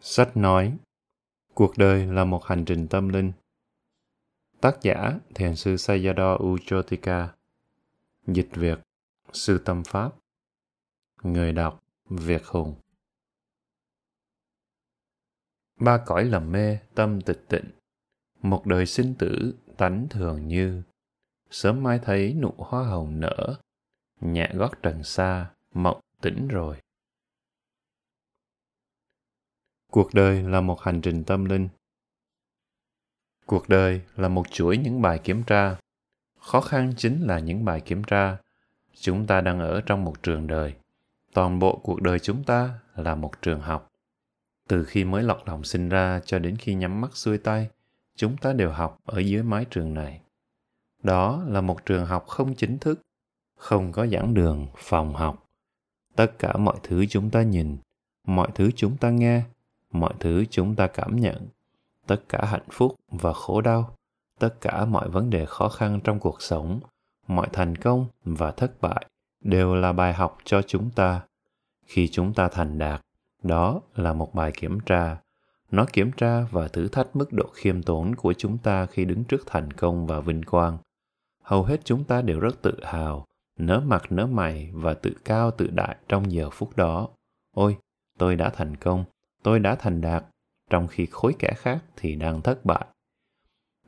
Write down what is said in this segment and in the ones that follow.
Sách nói, Cuộc đời là một hành trình tâm linh. Tác giả, Thiền sư Sayadaw Uchotika. Dịch Việt, Sư Tâm Pháp. Người đọc, Việt Hùng. Ba cõi lầm mê, tâm tịch tịnh. Một đời sinh tử, tánh thường như. Sớm mai thấy nụ hoa hồng nở, Nhẹ gót trần xa, Mộng tỉnh rồi cuộc đời là một hành trình tâm linh. Cuộc đời là một chuỗi những bài kiểm tra. Khó khăn chính là những bài kiểm tra. Chúng ta đang ở trong một trường đời. Toàn bộ cuộc đời chúng ta là một trường học. Từ khi mới lọt lòng sinh ra cho đến khi nhắm mắt xuôi tay, chúng ta đều học ở dưới mái trường này. Đó là một trường học không chính thức, không có giảng đường, phòng học. Tất cả mọi thứ chúng ta nhìn, mọi thứ chúng ta nghe mọi thứ chúng ta cảm nhận. Tất cả hạnh phúc và khổ đau. Tất cả mọi vấn đề khó khăn trong cuộc sống. Mọi thành công và thất bại đều là bài học cho chúng ta. Khi chúng ta thành đạt, đó là một bài kiểm tra. Nó kiểm tra và thử thách mức độ khiêm tốn của chúng ta khi đứng trước thành công và vinh quang. Hầu hết chúng ta đều rất tự hào nở mặt nở mày và tự cao tự đại trong giờ phút đó. Ôi, tôi đã thành công tôi đã thành đạt, trong khi khối kẻ khác thì đang thất bại.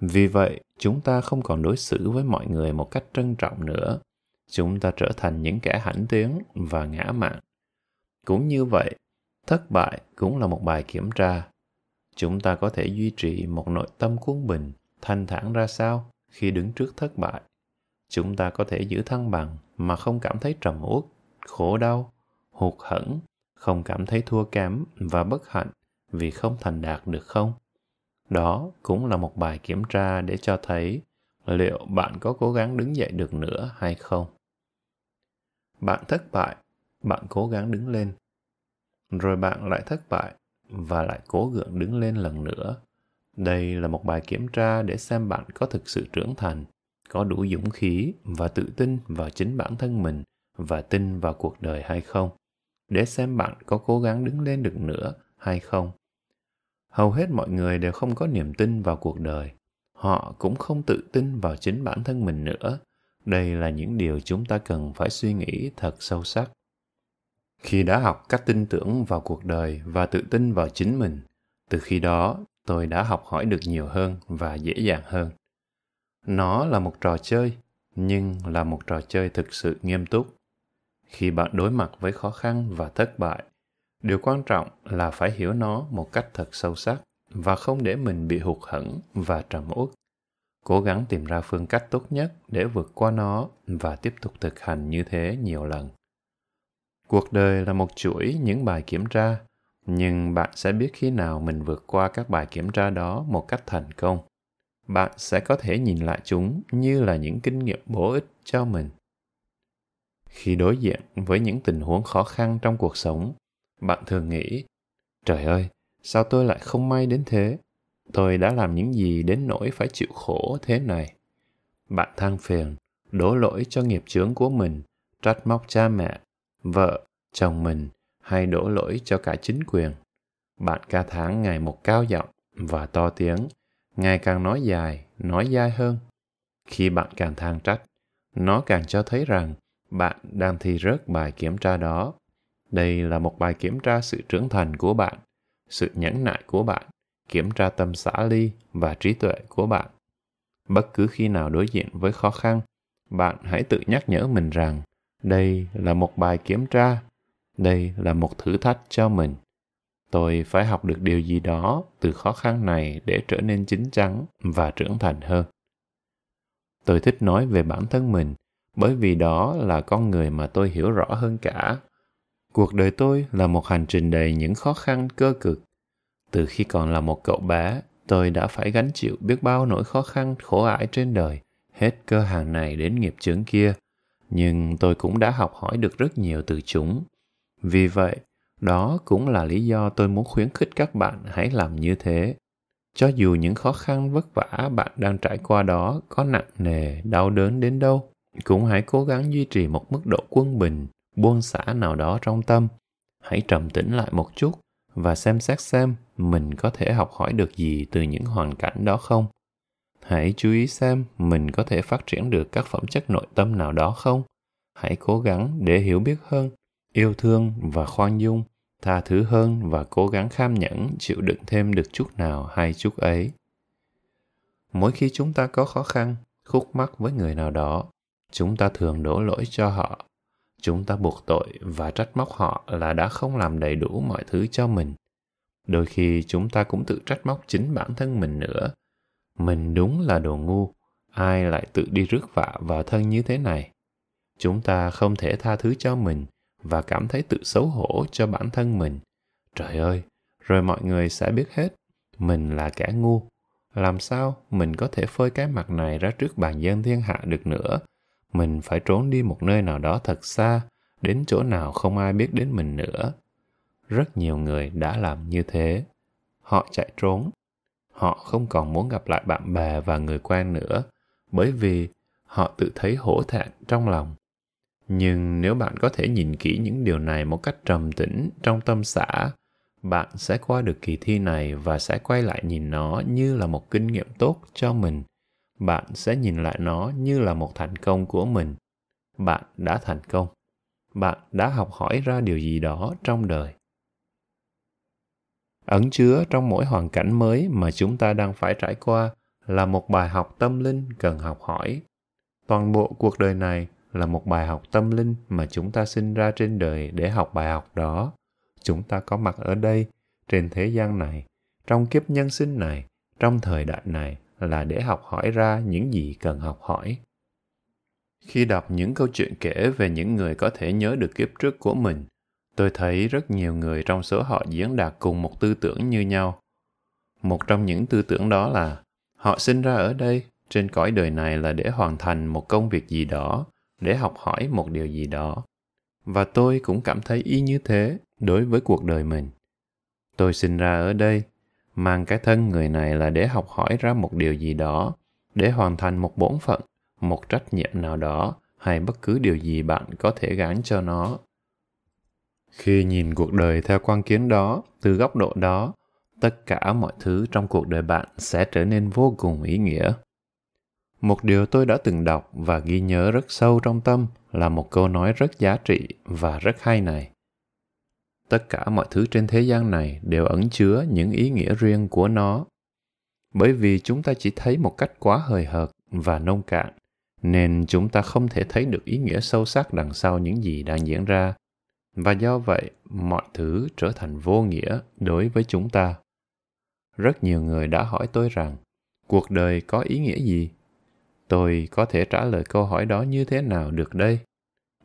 Vì vậy, chúng ta không còn đối xử với mọi người một cách trân trọng nữa. Chúng ta trở thành những kẻ hãnh tiếng và ngã mạn. Cũng như vậy, thất bại cũng là một bài kiểm tra. Chúng ta có thể duy trì một nội tâm quân bình, thanh thản ra sao khi đứng trước thất bại? Chúng ta có thể giữ thăng bằng mà không cảm thấy trầm uất, khổ đau, hụt hẫng không cảm thấy thua kém và bất hạnh vì không thành đạt được không? Đó cũng là một bài kiểm tra để cho thấy liệu bạn có cố gắng đứng dậy được nữa hay không. Bạn thất bại, bạn cố gắng đứng lên. Rồi bạn lại thất bại và lại cố gượng đứng lên lần nữa. Đây là một bài kiểm tra để xem bạn có thực sự trưởng thành, có đủ dũng khí và tự tin vào chính bản thân mình và tin vào cuộc đời hay không để xem bạn có cố gắng đứng lên được nữa hay không. Hầu hết mọi người đều không có niềm tin vào cuộc đời. Họ cũng không tự tin vào chính bản thân mình nữa. Đây là những điều chúng ta cần phải suy nghĩ thật sâu sắc. Khi đã học cách tin tưởng vào cuộc đời và tự tin vào chính mình, từ khi đó tôi đã học hỏi được nhiều hơn và dễ dàng hơn. Nó là một trò chơi, nhưng là một trò chơi thực sự nghiêm túc khi bạn đối mặt với khó khăn và thất bại. Điều quan trọng là phải hiểu nó một cách thật sâu sắc và không để mình bị hụt hẫng và trầm uất. Cố gắng tìm ra phương cách tốt nhất để vượt qua nó và tiếp tục thực hành như thế nhiều lần. Cuộc đời là một chuỗi những bài kiểm tra, nhưng bạn sẽ biết khi nào mình vượt qua các bài kiểm tra đó một cách thành công. Bạn sẽ có thể nhìn lại chúng như là những kinh nghiệm bổ ích cho mình khi đối diện với những tình huống khó khăn trong cuộc sống. Bạn thường nghĩ, trời ơi, sao tôi lại không may đến thế? Tôi đã làm những gì đến nỗi phải chịu khổ thế này? Bạn than phiền, đổ lỗi cho nghiệp chướng của mình, trách móc cha mẹ, vợ, chồng mình hay đổ lỗi cho cả chính quyền. Bạn ca thán ngày một cao giọng và to tiếng, ngày càng nói dài, nói dai hơn. Khi bạn càng than trách, nó càng cho thấy rằng bạn đang thi rớt bài kiểm tra đó. Đây là một bài kiểm tra sự trưởng thành của bạn, sự nhẫn nại của bạn, kiểm tra tâm xã ly và trí tuệ của bạn. Bất cứ khi nào đối diện với khó khăn, bạn hãy tự nhắc nhở mình rằng đây là một bài kiểm tra, đây là một thử thách cho mình. Tôi phải học được điều gì đó từ khó khăn này để trở nên chín chắn và trưởng thành hơn. Tôi thích nói về bản thân mình bởi vì đó là con người mà tôi hiểu rõ hơn cả. Cuộc đời tôi là một hành trình đầy những khó khăn, cơ cực. Từ khi còn là một cậu bé, tôi đã phải gánh chịu biết bao nỗi khó khăn, khổ ải trên đời, hết cơ hàng này đến nghiệp chướng kia. Nhưng tôi cũng đã học hỏi được rất nhiều từ chúng. Vì vậy, đó cũng là lý do tôi muốn khuyến khích các bạn hãy làm như thế. Cho dù những khó khăn vất vả bạn đang trải qua đó có nặng nề, đau đớn đến đâu cũng hãy cố gắng duy trì một mức độ quân bình, buông xả nào đó trong tâm. Hãy trầm tĩnh lại một chút và xem xét xem mình có thể học hỏi được gì từ những hoàn cảnh đó không. Hãy chú ý xem mình có thể phát triển được các phẩm chất nội tâm nào đó không. Hãy cố gắng để hiểu biết hơn, yêu thương và khoan dung, tha thứ hơn và cố gắng kham nhẫn chịu đựng thêm được chút nào hay chút ấy. Mỗi khi chúng ta có khó khăn, khúc mắc với người nào đó chúng ta thường đổ lỗi cho họ. Chúng ta buộc tội và trách móc họ là đã không làm đầy đủ mọi thứ cho mình. Đôi khi chúng ta cũng tự trách móc chính bản thân mình nữa. Mình đúng là đồ ngu, ai lại tự đi rước vạ vào thân như thế này? Chúng ta không thể tha thứ cho mình và cảm thấy tự xấu hổ cho bản thân mình. Trời ơi, rồi mọi người sẽ biết hết, mình là kẻ ngu. Làm sao mình có thể phơi cái mặt này ra trước bàn dân thiên hạ được nữa? Mình phải trốn đi một nơi nào đó thật xa, đến chỗ nào không ai biết đến mình nữa. Rất nhiều người đã làm như thế. Họ chạy trốn. Họ không còn muốn gặp lại bạn bè và người quen nữa, bởi vì họ tự thấy hổ thẹn trong lòng. Nhưng nếu bạn có thể nhìn kỹ những điều này một cách trầm tĩnh trong tâm xã, bạn sẽ qua được kỳ thi này và sẽ quay lại nhìn nó như là một kinh nghiệm tốt cho mình bạn sẽ nhìn lại nó như là một thành công của mình. Bạn đã thành công. Bạn đã học hỏi ra điều gì đó trong đời. Ẩn chứa trong mỗi hoàn cảnh mới mà chúng ta đang phải trải qua là một bài học tâm linh cần học hỏi. Toàn bộ cuộc đời này là một bài học tâm linh mà chúng ta sinh ra trên đời để học bài học đó. Chúng ta có mặt ở đây, trên thế gian này, trong kiếp nhân sinh này, trong thời đại này là để học hỏi ra những gì cần học hỏi. Khi đọc những câu chuyện kể về những người có thể nhớ được kiếp trước của mình, tôi thấy rất nhiều người trong số họ diễn đạt cùng một tư tưởng như nhau. Một trong những tư tưởng đó là, họ sinh ra ở đây, trên cõi đời này là để hoàn thành một công việc gì đó, để học hỏi một điều gì đó. Và tôi cũng cảm thấy y như thế đối với cuộc đời mình. Tôi sinh ra ở đây mang cái thân người này là để học hỏi ra một điều gì đó, để hoàn thành một bổn phận, một trách nhiệm nào đó, hay bất cứ điều gì bạn có thể gán cho nó. Khi nhìn cuộc đời theo quan kiến đó, từ góc độ đó, tất cả mọi thứ trong cuộc đời bạn sẽ trở nên vô cùng ý nghĩa. Một điều tôi đã từng đọc và ghi nhớ rất sâu trong tâm là một câu nói rất giá trị và rất hay này tất cả mọi thứ trên thế gian này đều ẩn chứa những ý nghĩa riêng của nó. Bởi vì chúng ta chỉ thấy một cách quá hời hợt và nông cạn, nên chúng ta không thể thấy được ý nghĩa sâu sắc đằng sau những gì đang diễn ra. Và do vậy, mọi thứ trở thành vô nghĩa đối với chúng ta. Rất nhiều người đã hỏi tôi rằng, cuộc đời có ý nghĩa gì? Tôi có thể trả lời câu hỏi đó như thế nào được đây?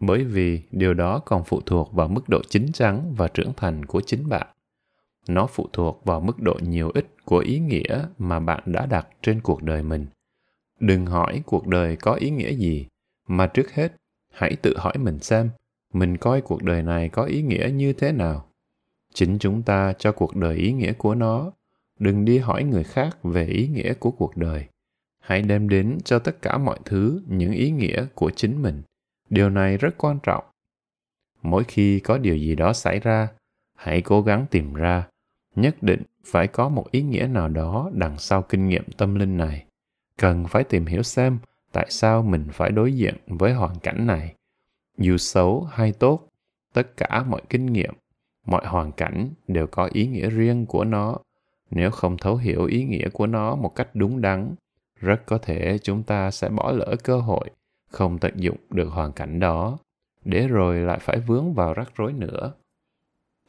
Bởi vì điều đó còn phụ thuộc vào mức độ chín chắn và trưởng thành của chính bạn. Nó phụ thuộc vào mức độ nhiều ích của ý nghĩa mà bạn đã đặt trên cuộc đời mình. Đừng hỏi cuộc đời có ý nghĩa gì, mà trước hết, hãy tự hỏi mình xem, mình coi cuộc đời này có ý nghĩa như thế nào. Chính chúng ta cho cuộc đời ý nghĩa của nó. Đừng đi hỏi người khác về ý nghĩa của cuộc đời. Hãy đem đến cho tất cả mọi thứ những ý nghĩa của chính mình điều này rất quan trọng. Mỗi khi có điều gì đó xảy ra, hãy cố gắng tìm ra, nhất định phải có một ý nghĩa nào đó đằng sau kinh nghiệm tâm linh này. Cần phải tìm hiểu xem tại sao mình phải đối diện với hoàn cảnh này. Dù xấu hay tốt, tất cả mọi kinh nghiệm, mọi hoàn cảnh đều có ý nghĩa riêng của nó. Nếu không thấu hiểu ý nghĩa của nó một cách đúng đắn, rất có thể chúng ta sẽ bỏ lỡ cơ hội không tận dụng được hoàn cảnh đó, để rồi lại phải vướng vào rắc rối nữa.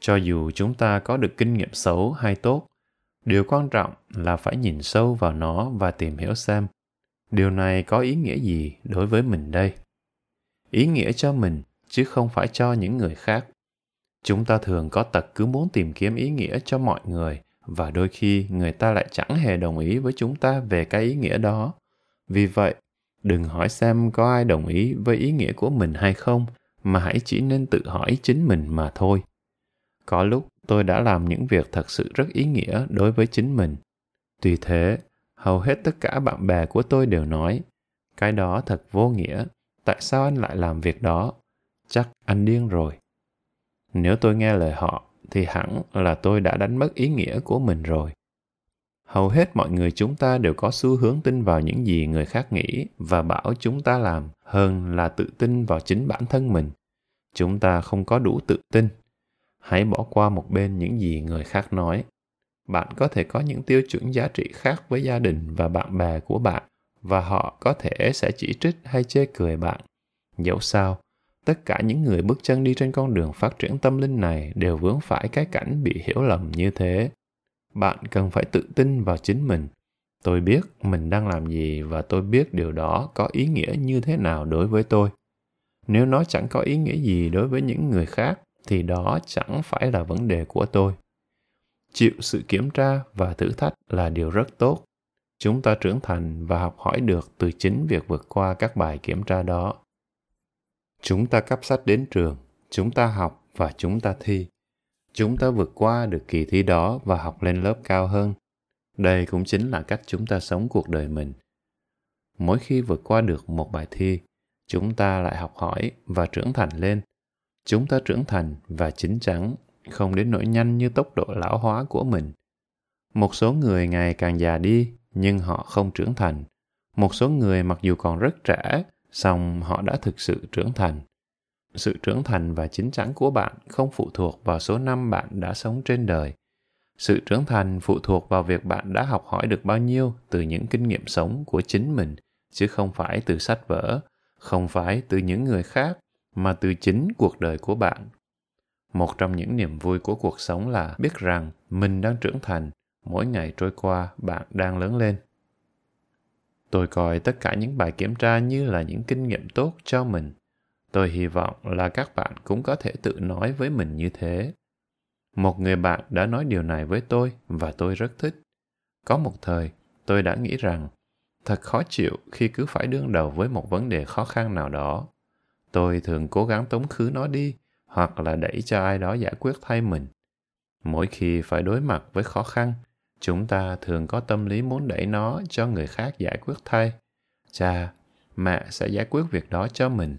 Cho dù chúng ta có được kinh nghiệm xấu hay tốt, điều quan trọng là phải nhìn sâu vào nó và tìm hiểu xem điều này có ý nghĩa gì đối với mình đây. Ý nghĩa cho mình, chứ không phải cho những người khác. Chúng ta thường có tật cứ muốn tìm kiếm ý nghĩa cho mọi người, và đôi khi người ta lại chẳng hề đồng ý với chúng ta về cái ý nghĩa đó. Vì vậy đừng hỏi xem có ai đồng ý với ý nghĩa của mình hay không, mà hãy chỉ nên tự hỏi chính mình mà thôi. Có lúc tôi đã làm những việc thật sự rất ý nghĩa đối với chính mình. Tuy thế, hầu hết tất cả bạn bè của tôi đều nói, cái đó thật vô nghĩa, tại sao anh lại làm việc đó? Chắc anh điên rồi. Nếu tôi nghe lời họ, thì hẳn là tôi đã đánh mất ý nghĩa của mình rồi hầu hết mọi người chúng ta đều có xu hướng tin vào những gì người khác nghĩ và bảo chúng ta làm hơn là tự tin vào chính bản thân mình. Chúng ta không có đủ tự tin. Hãy bỏ qua một bên những gì người khác nói. Bạn có thể có những tiêu chuẩn giá trị khác với gia đình và bạn bè của bạn và họ có thể sẽ chỉ trích hay chê cười bạn. Dẫu sao, tất cả những người bước chân đi trên con đường phát triển tâm linh này đều vướng phải cái cảnh bị hiểu lầm như thế bạn cần phải tự tin vào chính mình. Tôi biết mình đang làm gì và tôi biết điều đó có ý nghĩa như thế nào đối với tôi. Nếu nó chẳng có ý nghĩa gì đối với những người khác, thì đó chẳng phải là vấn đề của tôi. Chịu sự kiểm tra và thử thách là điều rất tốt. Chúng ta trưởng thành và học hỏi được từ chính việc vượt qua các bài kiểm tra đó. Chúng ta cắp sách đến trường, chúng ta học và chúng ta thi chúng ta vượt qua được kỳ thi đó và học lên lớp cao hơn. Đây cũng chính là cách chúng ta sống cuộc đời mình. Mỗi khi vượt qua được một bài thi, chúng ta lại học hỏi và trưởng thành lên. Chúng ta trưởng thành và chín chắn, không đến nỗi nhanh như tốc độ lão hóa của mình. Một số người ngày càng già đi, nhưng họ không trưởng thành. Một số người mặc dù còn rất trẻ, song họ đã thực sự trưởng thành sự trưởng thành và chín chắn của bạn không phụ thuộc vào số năm bạn đã sống trên đời. Sự trưởng thành phụ thuộc vào việc bạn đã học hỏi được bao nhiêu từ những kinh nghiệm sống của chính mình, chứ không phải từ sách vở, không phải từ những người khác, mà từ chính cuộc đời của bạn. Một trong những niềm vui của cuộc sống là biết rằng mình đang trưởng thành, mỗi ngày trôi qua bạn đang lớn lên. Tôi coi tất cả những bài kiểm tra như là những kinh nghiệm tốt cho mình tôi hy vọng là các bạn cũng có thể tự nói với mình như thế. Một người bạn đã nói điều này với tôi và tôi rất thích. Có một thời, tôi đã nghĩ rằng thật khó chịu khi cứ phải đương đầu với một vấn đề khó khăn nào đó. Tôi thường cố gắng tống khứ nó đi hoặc là đẩy cho ai đó giải quyết thay mình. Mỗi khi phải đối mặt với khó khăn, chúng ta thường có tâm lý muốn đẩy nó cho người khác giải quyết thay. Cha, mẹ sẽ giải quyết việc đó cho mình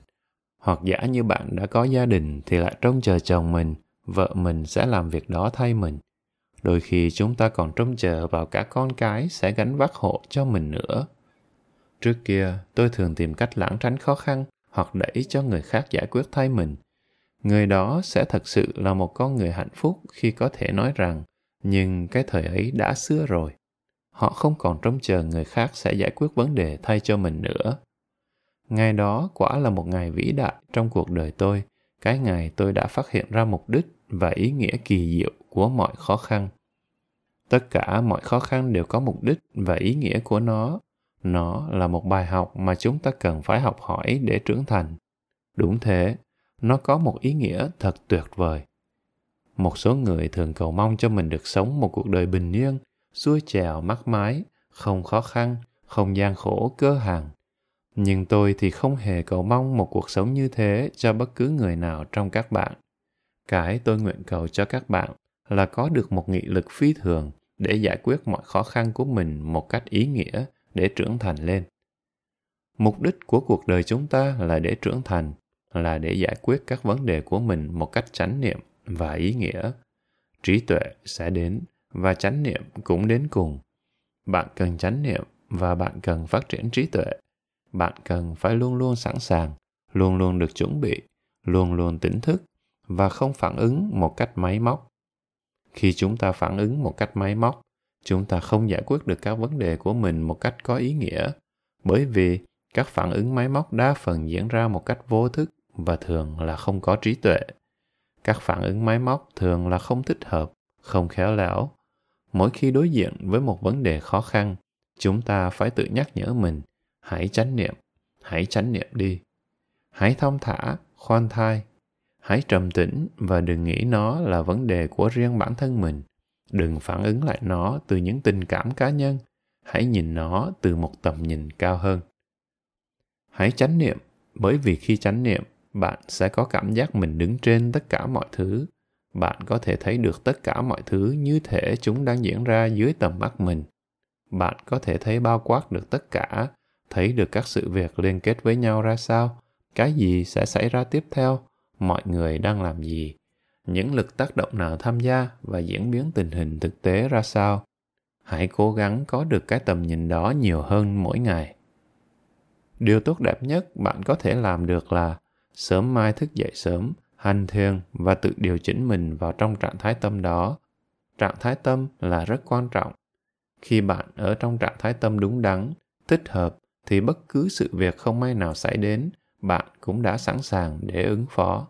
hoặc giả như bạn đã có gia đình thì lại trông chờ chồng mình, vợ mình sẽ làm việc đó thay mình. Đôi khi chúng ta còn trông chờ vào cả con cái sẽ gánh vác hộ cho mình nữa. Trước kia, tôi thường tìm cách lãng tránh khó khăn hoặc đẩy cho người khác giải quyết thay mình. Người đó sẽ thật sự là một con người hạnh phúc khi có thể nói rằng, nhưng cái thời ấy đã xưa rồi. Họ không còn trông chờ người khác sẽ giải quyết vấn đề thay cho mình nữa ngày đó quả là một ngày vĩ đại trong cuộc đời tôi. Cái ngày tôi đã phát hiện ra mục đích và ý nghĩa kỳ diệu của mọi khó khăn. Tất cả mọi khó khăn đều có mục đích và ý nghĩa của nó. Nó là một bài học mà chúng ta cần phải học hỏi để trưởng thành. Đúng thế, nó có một ý nghĩa thật tuyệt vời. Một số người thường cầu mong cho mình được sống một cuộc đời bình yên xuôi trèo mắc mái, không khó khăn, không gian khổ, cơ hàng nhưng tôi thì không hề cầu mong một cuộc sống như thế cho bất cứ người nào trong các bạn. Cái tôi nguyện cầu cho các bạn là có được một nghị lực phi thường để giải quyết mọi khó khăn của mình một cách ý nghĩa để trưởng thành lên. Mục đích của cuộc đời chúng ta là để trưởng thành, là để giải quyết các vấn đề của mình một cách chánh niệm và ý nghĩa. Trí tuệ sẽ đến và chánh niệm cũng đến cùng. Bạn cần chánh niệm và bạn cần phát triển trí tuệ bạn cần phải luôn luôn sẵn sàng, luôn luôn được chuẩn bị, luôn luôn tỉnh thức và không phản ứng một cách máy móc. Khi chúng ta phản ứng một cách máy móc, chúng ta không giải quyết được các vấn đề của mình một cách có ý nghĩa, bởi vì các phản ứng máy móc đa phần diễn ra một cách vô thức và thường là không có trí tuệ. Các phản ứng máy móc thường là không thích hợp, không khéo léo. Mỗi khi đối diện với một vấn đề khó khăn, chúng ta phải tự nhắc nhở mình hãy chánh niệm. Hãy chánh niệm đi. Hãy thong thả, khoan thai. Hãy trầm tĩnh và đừng nghĩ nó là vấn đề của riêng bản thân mình. Đừng phản ứng lại nó từ những tình cảm cá nhân. Hãy nhìn nó từ một tầm nhìn cao hơn. Hãy chánh niệm, bởi vì khi chánh niệm, bạn sẽ có cảm giác mình đứng trên tất cả mọi thứ. Bạn có thể thấy được tất cả mọi thứ như thể chúng đang diễn ra dưới tầm mắt mình. Bạn có thể thấy bao quát được tất cả thấy được các sự việc liên kết với nhau ra sao, cái gì sẽ xảy ra tiếp theo, mọi người đang làm gì, những lực tác động nào tham gia và diễn biến tình hình thực tế ra sao. Hãy cố gắng có được cái tầm nhìn đó nhiều hơn mỗi ngày. Điều tốt đẹp nhất bạn có thể làm được là sớm mai thức dậy sớm, hành thiền và tự điều chỉnh mình vào trong trạng thái tâm đó. Trạng thái tâm là rất quan trọng. Khi bạn ở trong trạng thái tâm đúng đắn, thích hợp thì bất cứ sự việc không may nào xảy đến, bạn cũng đã sẵn sàng để ứng phó.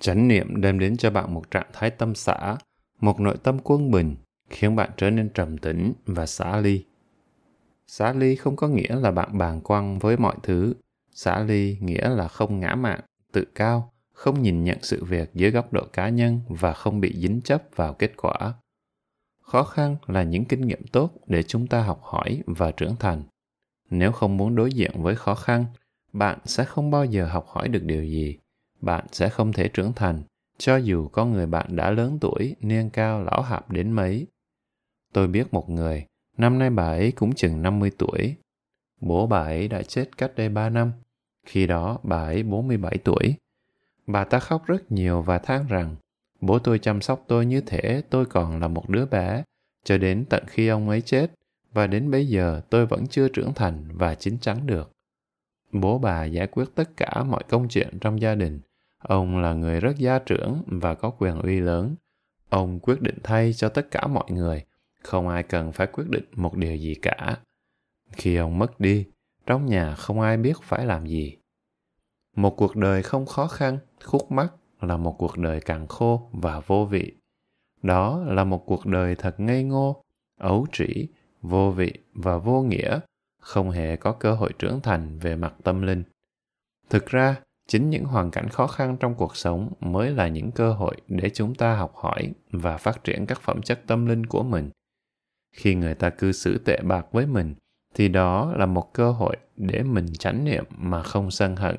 Chánh niệm đem đến cho bạn một trạng thái tâm xã một nội tâm quân bình, khiến bạn trở nên trầm tĩnh và xả ly. Xả ly không có nghĩa là bạn bàng quang với mọi thứ. Xả ly nghĩa là không ngã mạn, tự cao, không nhìn nhận sự việc dưới góc độ cá nhân và không bị dính chấp vào kết quả. Khó khăn là những kinh nghiệm tốt để chúng ta học hỏi và trưởng thành nếu không muốn đối diện với khó khăn, bạn sẽ không bao giờ học hỏi được điều gì. Bạn sẽ không thể trưởng thành, cho dù có người bạn đã lớn tuổi, niên cao, lão hạp đến mấy. Tôi biết một người, năm nay bà ấy cũng chừng 50 tuổi. Bố bà ấy đã chết cách đây 3 năm, khi đó bà ấy 47 tuổi. Bà ta khóc rất nhiều và than rằng, bố tôi chăm sóc tôi như thể tôi còn là một đứa bé, cho đến tận khi ông ấy chết và đến bây giờ tôi vẫn chưa trưởng thành và chín chắn được. Bố bà giải quyết tất cả mọi công chuyện trong gia đình. Ông là người rất gia trưởng và có quyền uy lớn. Ông quyết định thay cho tất cả mọi người. Không ai cần phải quyết định một điều gì cả. Khi ông mất đi, trong nhà không ai biết phải làm gì. Một cuộc đời không khó khăn, khúc mắc là một cuộc đời càng khô và vô vị. Đó là một cuộc đời thật ngây ngô, ấu trĩ vô vị và vô nghĩa, không hề có cơ hội trưởng thành về mặt tâm linh. Thực ra, chính những hoàn cảnh khó khăn trong cuộc sống mới là những cơ hội để chúng ta học hỏi và phát triển các phẩm chất tâm linh của mình. Khi người ta cư xử tệ bạc với mình, thì đó là một cơ hội để mình chánh niệm mà không sân hận,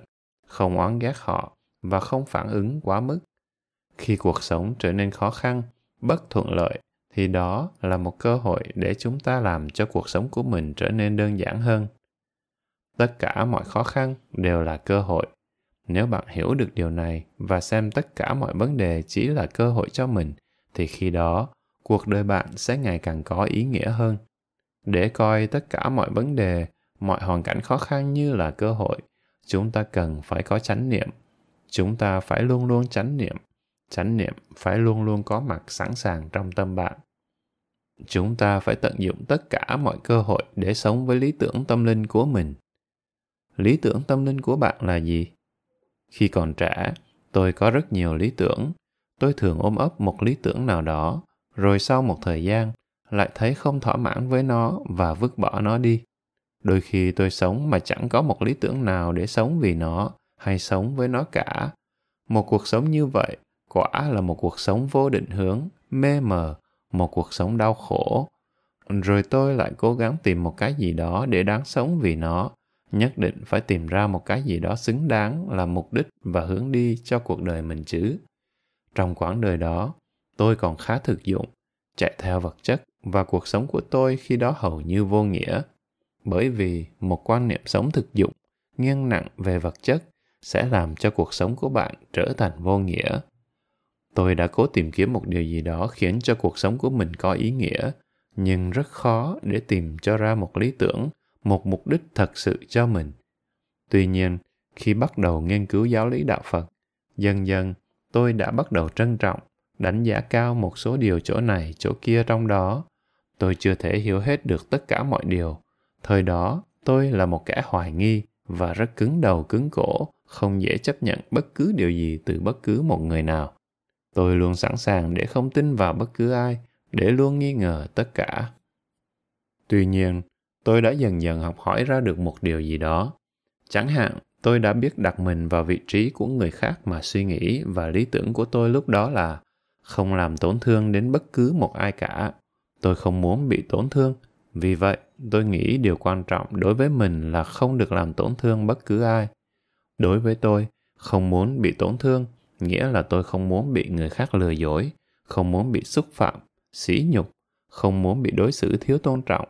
không oán ghét họ và không phản ứng quá mức. Khi cuộc sống trở nên khó khăn, bất thuận lợi thì đó là một cơ hội để chúng ta làm cho cuộc sống của mình trở nên đơn giản hơn. Tất cả mọi khó khăn đều là cơ hội. Nếu bạn hiểu được điều này và xem tất cả mọi vấn đề chỉ là cơ hội cho mình, thì khi đó, cuộc đời bạn sẽ ngày càng có ý nghĩa hơn. Để coi tất cả mọi vấn đề, mọi hoàn cảnh khó khăn như là cơ hội, chúng ta cần phải có chánh niệm. Chúng ta phải luôn luôn chánh niệm chánh niệm phải luôn luôn có mặt sẵn sàng trong tâm bạn. Chúng ta phải tận dụng tất cả mọi cơ hội để sống với lý tưởng tâm linh của mình. Lý tưởng tâm linh của bạn là gì? Khi còn trẻ, tôi có rất nhiều lý tưởng. Tôi thường ôm ấp một lý tưởng nào đó, rồi sau một thời gian, lại thấy không thỏa mãn với nó và vứt bỏ nó đi. Đôi khi tôi sống mà chẳng có một lý tưởng nào để sống vì nó hay sống với nó cả. Một cuộc sống như vậy quả là một cuộc sống vô định hướng, mê mờ, một cuộc sống đau khổ. Rồi tôi lại cố gắng tìm một cái gì đó để đáng sống vì nó, nhất định phải tìm ra một cái gì đó xứng đáng là mục đích và hướng đi cho cuộc đời mình chứ. Trong quãng đời đó, tôi còn khá thực dụng, chạy theo vật chất và cuộc sống của tôi khi đó hầu như vô nghĩa. Bởi vì một quan niệm sống thực dụng, nghiêng nặng về vật chất sẽ làm cho cuộc sống của bạn trở thành vô nghĩa tôi đã cố tìm kiếm một điều gì đó khiến cho cuộc sống của mình có ý nghĩa, nhưng rất khó để tìm cho ra một lý tưởng, một mục đích thật sự cho mình. Tuy nhiên, khi bắt đầu nghiên cứu giáo lý đạo phật, dần dần tôi đã bắt đầu trân trọng, đánh giá cao một số điều chỗ này, chỗ kia trong đó. Tôi chưa thể hiểu hết được tất cả mọi điều. Thời đó, tôi là một kẻ hoài nghi và rất cứng đầu cứng cổ, không dễ chấp nhận bất cứ điều gì từ bất cứ một người nào tôi luôn sẵn sàng để không tin vào bất cứ ai, để luôn nghi ngờ tất cả. Tuy nhiên, tôi đã dần dần học hỏi ra được một điều gì đó. Chẳng hạn, tôi đã biết đặt mình vào vị trí của người khác mà suy nghĩ và lý tưởng của tôi lúc đó là không làm tổn thương đến bất cứ một ai cả. Tôi không muốn bị tổn thương. Vì vậy, tôi nghĩ điều quan trọng đối với mình là không được làm tổn thương bất cứ ai. Đối với tôi, không muốn bị tổn thương nghĩa là tôi không muốn bị người khác lừa dối không muốn bị xúc phạm sỉ nhục không muốn bị đối xử thiếu tôn trọng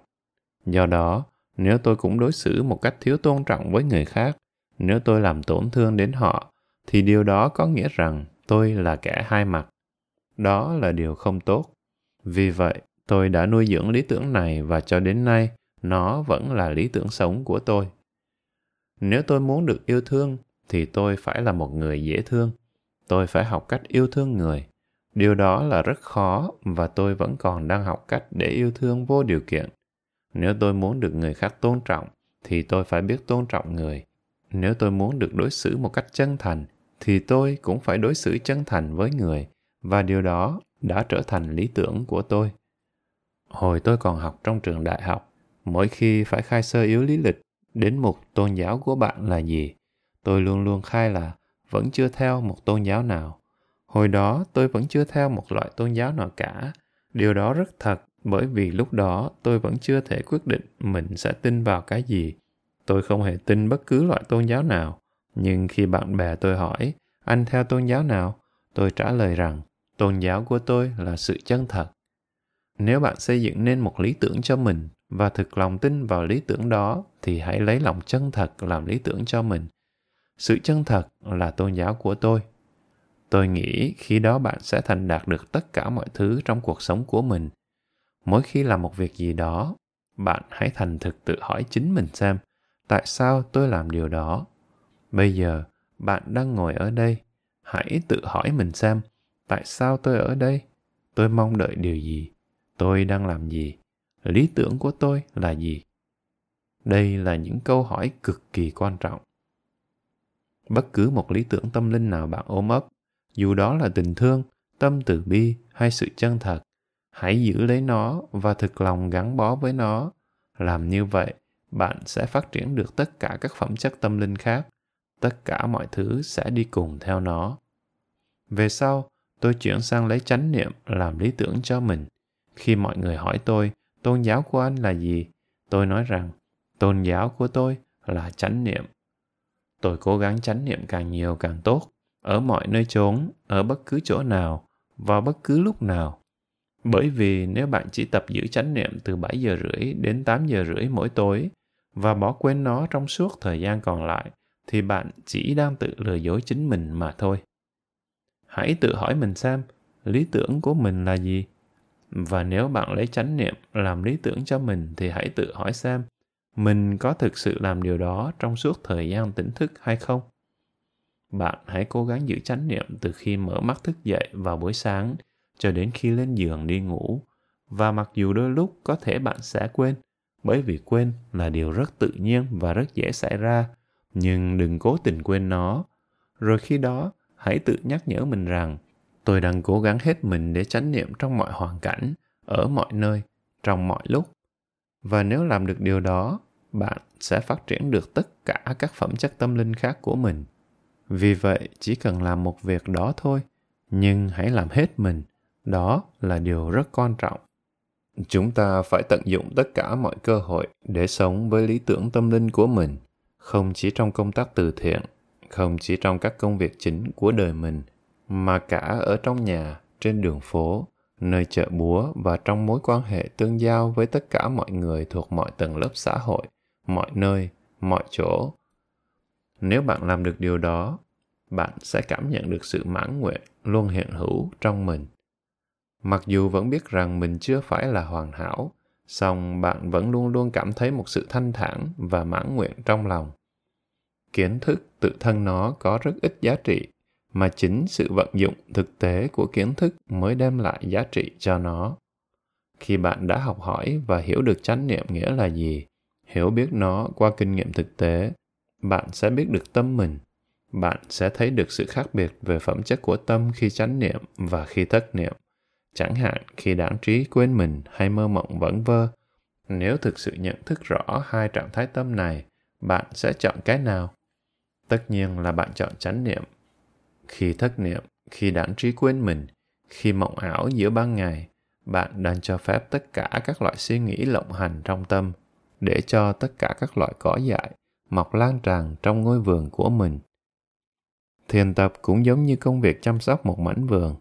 do đó nếu tôi cũng đối xử một cách thiếu tôn trọng với người khác nếu tôi làm tổn thương đến họ thì điều đó có nghĩa rằng tôi là kẻ hai mặt. Đó là điều không tốt. Vì vậy, tôi đã nuôi dưỡng lý tưởng này và cho đến nay, nó vẫn là lý tưởng sống của tôi. Nếu tôi muốn được yêu thương, thì tôi phải là một người dễ thương. Tôi phải học cách yêu thương người. Điều đó là rất khó và tôi vẫn còn đang học cách để yêu thương vô điều kiện. Nếu tôi muốn được người khác tôn trọng, thì tôi phải biết tôn trọng người. Nếu tôi muốn được đối xử một cách chân thành, thì tôi cũng phải đối xử chân thành với người và điều đó đã trở thành lý tưởng của tôi. Hồi tôi còn học trong trường đại học, mỗi khi phải khai sơ yếu lý lịch đến mục tôn giáo của bạn là gì, tôi luôn luôn khai là vẫn chưa theo một tôn giáo nào. Hồi đó tôi vẫn chưa theo một loại tôn giáo nào cả. Điều đó rất thật bởi vì lúc đó tôi vẫn chưa thể quyết định mình sẽ tin vào cái gì. Tôi không hề tin bất cứ loại tôn giáo nào. Nhưng khi bạn bè tôi hỏi, anh theo tôn giáo nào? Tôi trả lời rằng, tôn giáo của tôi là sự chân thật. Nếu bạn xây dựng nên một lý tưởng cho mình và thực lòng tin vào lý tưởng đó thì hãy lấy lòng chân thật làm lý tưởng cho mình. Sự chân thật là tôn giáo của tôi. Tôi nghĩ khi đó bạn sẽ thành đạt được tất cả mọi thứ trong cuộc sống của mình. Mỗi khi làm một việc gì đó, bạn hãy thành thực tự hỏi chính mình xem tại sao tôi làm điều đó. Bây giờ, bạn đang ngồi ở đây, hãy tự hỏi mình xem tại sao tôi ở đây? Tôi mong đợi điều gì? Tôi đang làm gì? Lý tưởng của tôi là gì? Đây là những câu hỏi cực kỳ quan trọng. Bất cứ một lý tưởng tâm linh nào bạn ôm ấp, dù đó là tình thương, tâm từ bi hay sự chân thật, hãy giữ lấy nó và thực lòng gắn bó với nó. Làm như vậy, bạn sẽ phát triển được tất cả các phẩm chất tâm linh khác. Tất cả mọi thứ sẽ đi cùng theo nó. Về sau, tôi chuyển sang lấy chánh niệm làm lý tưởng cho mình. Khi mọi người hỏi tôi, tôn giáo của anh là gì? Tôi nói rằng, tôn giáo của tôi là chánh niệm. Tôi cố gắng chánh niệm càng nhiều càng tốt, ở mọi nơi chốn, ở bất cứ chỗ nào, vào bất cứ lúc nào. Bởi vì nếu bạn chỉ tập giữ chánh niệm từ 7 giờ rưỡi đến 8 giờ rưỡi mỗi tối và bỏ quên nó trong suốt thời gian còn lại, thì bạn chỉ đang tự lừa dối chính mình mà thôi hãy tự hỏi mình xem lý tưởng của mình là gì và nếu bạn lấy chánh niệm làm lý tưởng cho mình thì hãy tự hỏi xem mình có thực sự làm điều đó trong suốt thời gian tỉnh thức hay không? Bạn hãy cố gắng giữ chánh niệm từ khi mở mắt thức dậy vào buổi sáng cho đến khi lên giường đi ngủ. Và mặc dù đôi lúc có thể bạn sẽ quên, bởi vì quên là điều rất tự nhiên và rất dễ xảy ra, nhưng đừng cố tình quên nó. Rồi khi đó, hãy tự nhắc nhở mình rằng, tôi đang cố gắng hết mình để chánh niệm trong mọi hoàn cảnh, ở mọi nơi, trong mọi lúc và nếu làm được điều đó, bạn sẽ phát triển được tất cả các phẩm chất tâm linh khác của mình. Vì vậy, chỉ cần làm một việc đó thôi, nhưng hãy làm hết mình. Đó là điều rất quan trọng. Chúng ta phải tận dụng tất cả mọi cơ hội để sống với lý tưởng tâm linh của mình, không chỉ trong công tác từ thiện, không chỉ trong các công việc chính của đời mình, mà cả ở trong nhà, trên đường phố nơi chợ búa và trong mối quan hệ tương giao với tất cả mọi người thuộc mọi tầng lớp xã hội, mọi nơi, mọi chỗ. Nếu bạn làm được điều đó, bạn sẽ cảm nhận được sự mãn nguyện, luôn hiện hữu trong mình. Mặc dù vẫn biết rằng mình chưa phải là hoàn hảo, song bạn vẫn luôn luôn cảm thấy một sự thanh thản và mãn nguyện trong lòng. Kiến thức tự thân nó có rất ít giá trị mà chính sự vận dụng thực tế của kiến thức mới đem lại giá trị cho nó. Khi bạn đã học hỏi và hiểu được chánh niệm nghĩa là gì, hiểu biết nó qua kinh nghiệm thực tế, bạn sẽ biết được tâm mình. Bạn sẽ thấy được sự khác biệt về phẩm chất của tâm khi chánh niệm và khi thất niệm. Chẳng hạn, khi đáng trí, quên mình hay mơ mộng vẩn vơ, nếu thực sự nhận thức rõ hai trạng thái tâm này, bạn sẽ chọn cái nào? Tất nhiên là bạn chọn chánh niệm khi thất niệm khi đãng trí quên mình khi mộng ảo giữa ban ngày bạn đang cho phép tất cả các loại suy nghĩ lộng hành trong tâm để cho tất cả các loại cỏ dại mọc lan tràn trong ngôi vườn của mình. Thiền tập cũng giống như công việc chăm sóc một mảnh vườn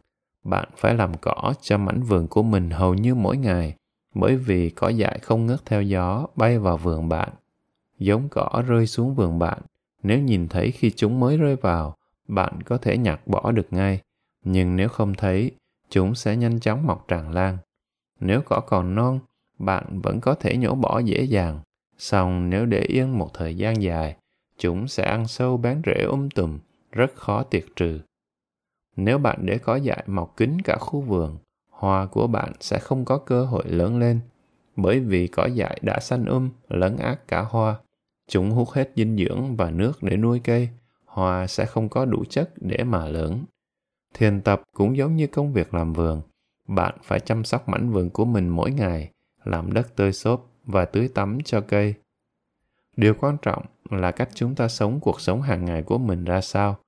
bạn phải làm cỏ cho mảnh vườn của mình hầu như mỗi ngày bởi vì cỏ dại không ngớt theo gió bay vào vườn bạn. Giống cỏ rơi xuống vườn bạn nếu nhìn thấy khi chúng mới rơi vào, bạn có thể nhặt bỏ được ngay, nhưng nếu không thấy, chúng sẽ nhanh chóng mọc tràn lan. Nếu cỏ còn non, bạn vẫn có thể nhổ bỏ dễ dàng. Song nếu để yên một thời gian dài, chúng sẽ ăn sâu bén rễ um tùm, rất khó tiệt trừ. Nếu bạn để cỏ dại mọc kín cả khu vườn, hoa của bạn sẽ không có cơ hội lớn lên, bởi vì cỏ dại đã xanh um, lấn át cả hoa. Chúng hút hết dinh dưỡng và nước để nuôi cây, hoa sẽ không có đủ chất để mà lớn. Thiền tập cũng giống như công việc làm vườn. Bạn phải chăm sóc mảnh vườn của mình mỗi ngày, làm đất tơi xốp và tưới tắm cho cây. Điều quan trọng là cách chúng ta sống cuộc sống hàng ngày của mình ra sao,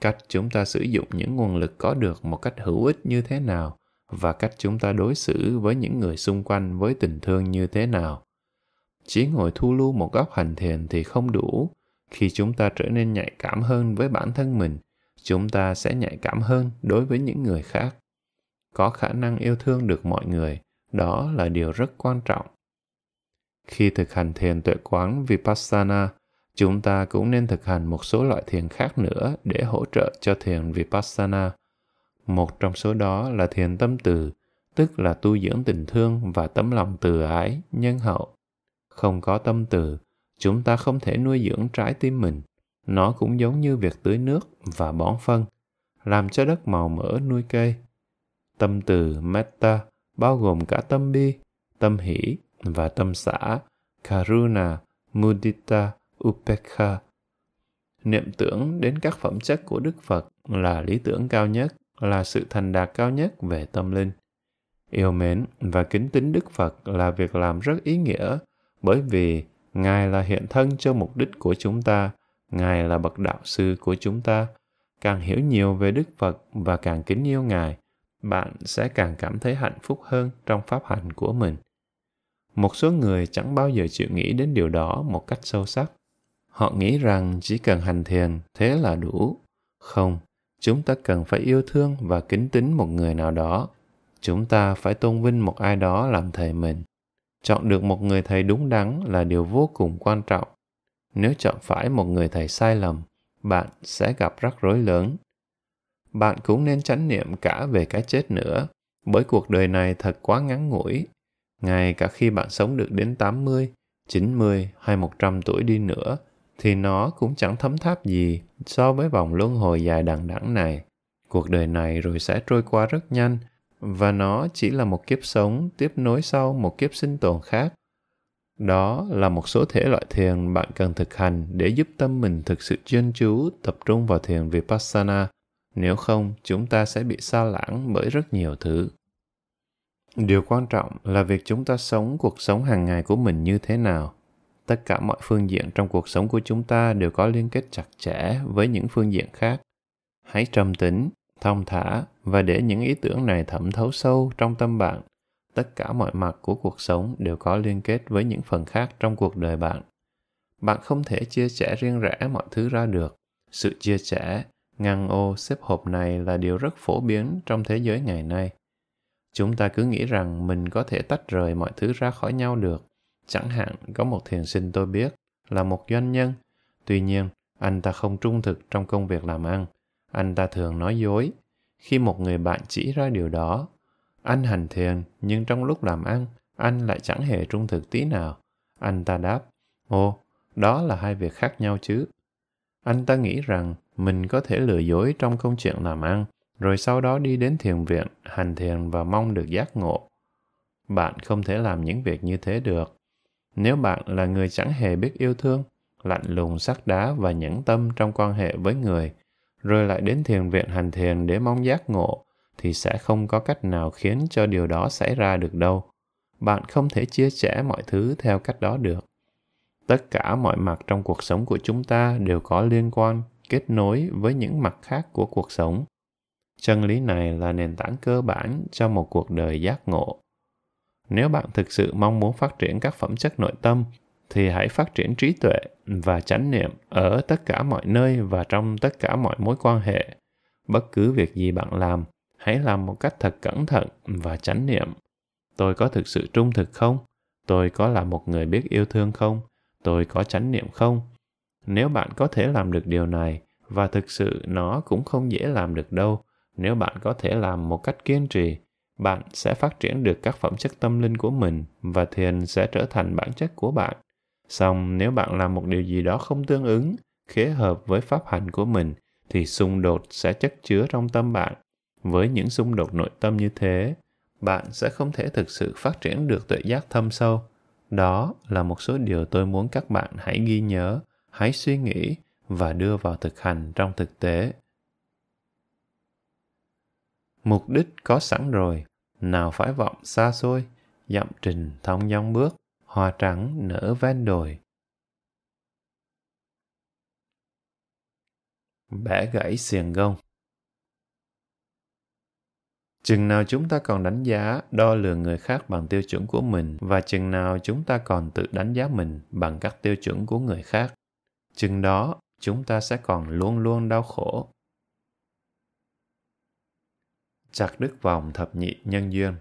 cách chúng ta sử dụng những nguồn lực có được một cách hữu ích như thế nào và cách chúng ta đối xử với những người xung quanh với tình thương như thế nào. Chỉ ngồi thu lưu một góc hành thiền thì không đủ. Khi chúng ta trở nên nhạy cảm hơn với bản thân mình, chúng ta sẽ nhạy cảm hơn đối với những người khác. Có khả năng yêu thương được mọi người, đó là điều rất quan trọng. Khi thực hành thiền tuệ quán Vipassana, chúng ta cũng nên thực hành một số loại thiền khác nữa để hỗ trợ cho thiền Vipassana. Một trong số đó là thiền tâm từ, tức là tu dưỡng tình thương và tấm lòng từ ái, nhân hậu. Không có tâm từ, chúng ta không thể nuôi dưỡng trái tim mình. Nó cũng giống như việc tưới nước và bón phân, làm cho đất màu mỡ nuôi cây. Tâm từ metta bao gồm cả tâm bi, tâm hỷ và tâm xã, karuna, mudita, upekha. Niệm tưởng đến các phẩm chất của Đức Phật là lý tưởng cao nhất, là sự thành đạt cao nhất về tâm linh. Yêu mến và kính tín Đức Phật là việc làm rất ý nghĩa bởi vì Ngài là hiện thân cho mục đích của chúng ta, Ngài là bậc đạo sư của chúng ta. Càng hiểu nhiều về Đức Phật và càng kính yêu Ngài, bạn sẽ càng cảm thấy hạnh phúc hơn trong pháp hành của mình. Một số người chẳng bao giờ chịu nghĩ đến điều đó một cách sâu sắc. Họ nghĩ rằng chỉ cần hành thiền thế là đủ. Không, chúng ta cần phải yêu thương và kính tín một người nào đó. Chúng ta phải tôn vinh một ai đó làm thầy mình chọn được một người thầy đúng đắn là điều vô cùng quan trọng. Nếu chọn phải một người thầy sai lầm bạn sẽ gặp rắc rối lớn. Bạn cũng nên chánh niệm cả về cái chết nữa bởi cuộc đời này thật quá ngắn ngủi. Ngay cả khi bạn sống được đến 80, 90 hay 100 tuổi đi nữa thì nó cũng chẳng thấm tháp gì so với vòng luân hồi dài đằng đẵng này. Cuộc đời này rồi sẽ trôi qua rất nhanh và nó chỉ là một kiếp sống tiếp nối sau một kiếp sinh tồn khác. Đó là một số thể loại thiền bạn cần thực hành để giúp tâm mình thực sự chuyên chú, tập trung vào thiền vipassana. Nếu không, chúng ta sẽ bị xa lãng bởi rất nhiều thứ. Điều quan trọng là việc chúng ta sống cuộc sống hàng ngày của mình như thế nào. Tất cả mọi phương diện trong cuộc sống của chúng ta đều có liên kết chặt chẽ với những phương diện khác. Hãy trầm tĩnh thong thả và để những ý tưởng này thẩm thấu sâu trong tâm bạn. Tất cả mọi mặt của cuộc sống đều có liên kết với những phần khác trong cuộc đời bạn. Bạn không thể chia sẻ riêng rẽ mọi thứ ra được. Sự chia sẻ, ngăn ô, xếp hộp này là điều rất phổ biến trong thế giới ngày nay. Chúng ta cứ nghĩ rằng mình có thể tách rời mọi thứ ra khỏi nhau được. Chẳng hạn, có một thiền sinh tôi biết là một doanh nhân. Tuy nhiên, anh ta không trung thực trong công việc làm ăn anh ta thường nói dối. Khi một người bạn chỉ ra điều đó, anh hành thiền, nhưng trong lúc làm ăn, anh lại chẳng hề trung thực tí nào. Anh ta đáp, ồ, đó là hai việc khác nhau chứ. Anh ta nghĩ rằng mình có thể lừa dối trong công chuyện làm ăn, rồi sau đó đi đến thiền viện, hành thiền và mong được giác ngộ. Bạn không thể làm những việc như thế được. Nếu bạn là người chẳng hề biết yêu thương, lạnh lùng sắc đá và nhẫn tâm trong quan hệ với người rồi lại đến thiền viện hành thiền để mong giác ngộ, thì sẽ không có cách nào khiến cho điều đó xảy ra được đâu. Bạn không thể chia sẻ mọi thứ theo cách đó được. Tất cả mọi mặt trong cuộc sống của chúng ta đều có liên quan, kết nối với những mặt khác của cuộc sống. Chân lý này là nền tảng cơ bản cho một cuộc đời giác ngộ. Nếu bạn thực sự mong muốn phát triển các phẩm chất nội tâm thì hãy phát triển trí tuệ và chánh niệm ở tất cả mọi nơi và trong tất cả mọi mối quan hệ. Bất cứ việc gì bạn làm, hãy làm một cách thật cẩn thận và chánh niệm. Tôi có thực sự trung thực không? Tôi có là một người biết yêu thương không? Tôi có chánh niệm không? Nếu bạn có thể làm được điều này, và thực sự nó cũng không dễ làm được đâu, nếu bạn có thể làm một cách kiên trì, bạn sẽ phát triển được các phẩm chất tâm linh của mình và thiền sẽ trở thành bản chất của bạn song nếu bạn làm một điều gì đó không tương ứng, khế hợp với pháp hành của mình, thì xung đột sẽ chất chứa trong tâm bạn. Với những xung đột nội tâm như thế, bạn sẽ không thể thực sự phát triển được tuệ giác thâm sâu. Đó là một số điều tôi muốn các bạn hãy ghi nhớ, hãy suy nghĩ và đưa vào thực hành trong thực tế. Mục đích có sẵn rồi. Nào phải vọng xa xôi, dặm trình thông dong bước hoa trắng nở ven đồi. Bẻ gãy xiềng gông. Chừng nào chúng ta còn đánh giá, đo lường người khác bằng tiêu chuẩn của mình và chừng nào chúng ta còn tự đánh giá mình bằng các tiêu chuẩn của người khác, chừng đó chúng ta sẽ còn luôn luôn đau khổ. Chặt đứt vòng thập nhị nhân duyên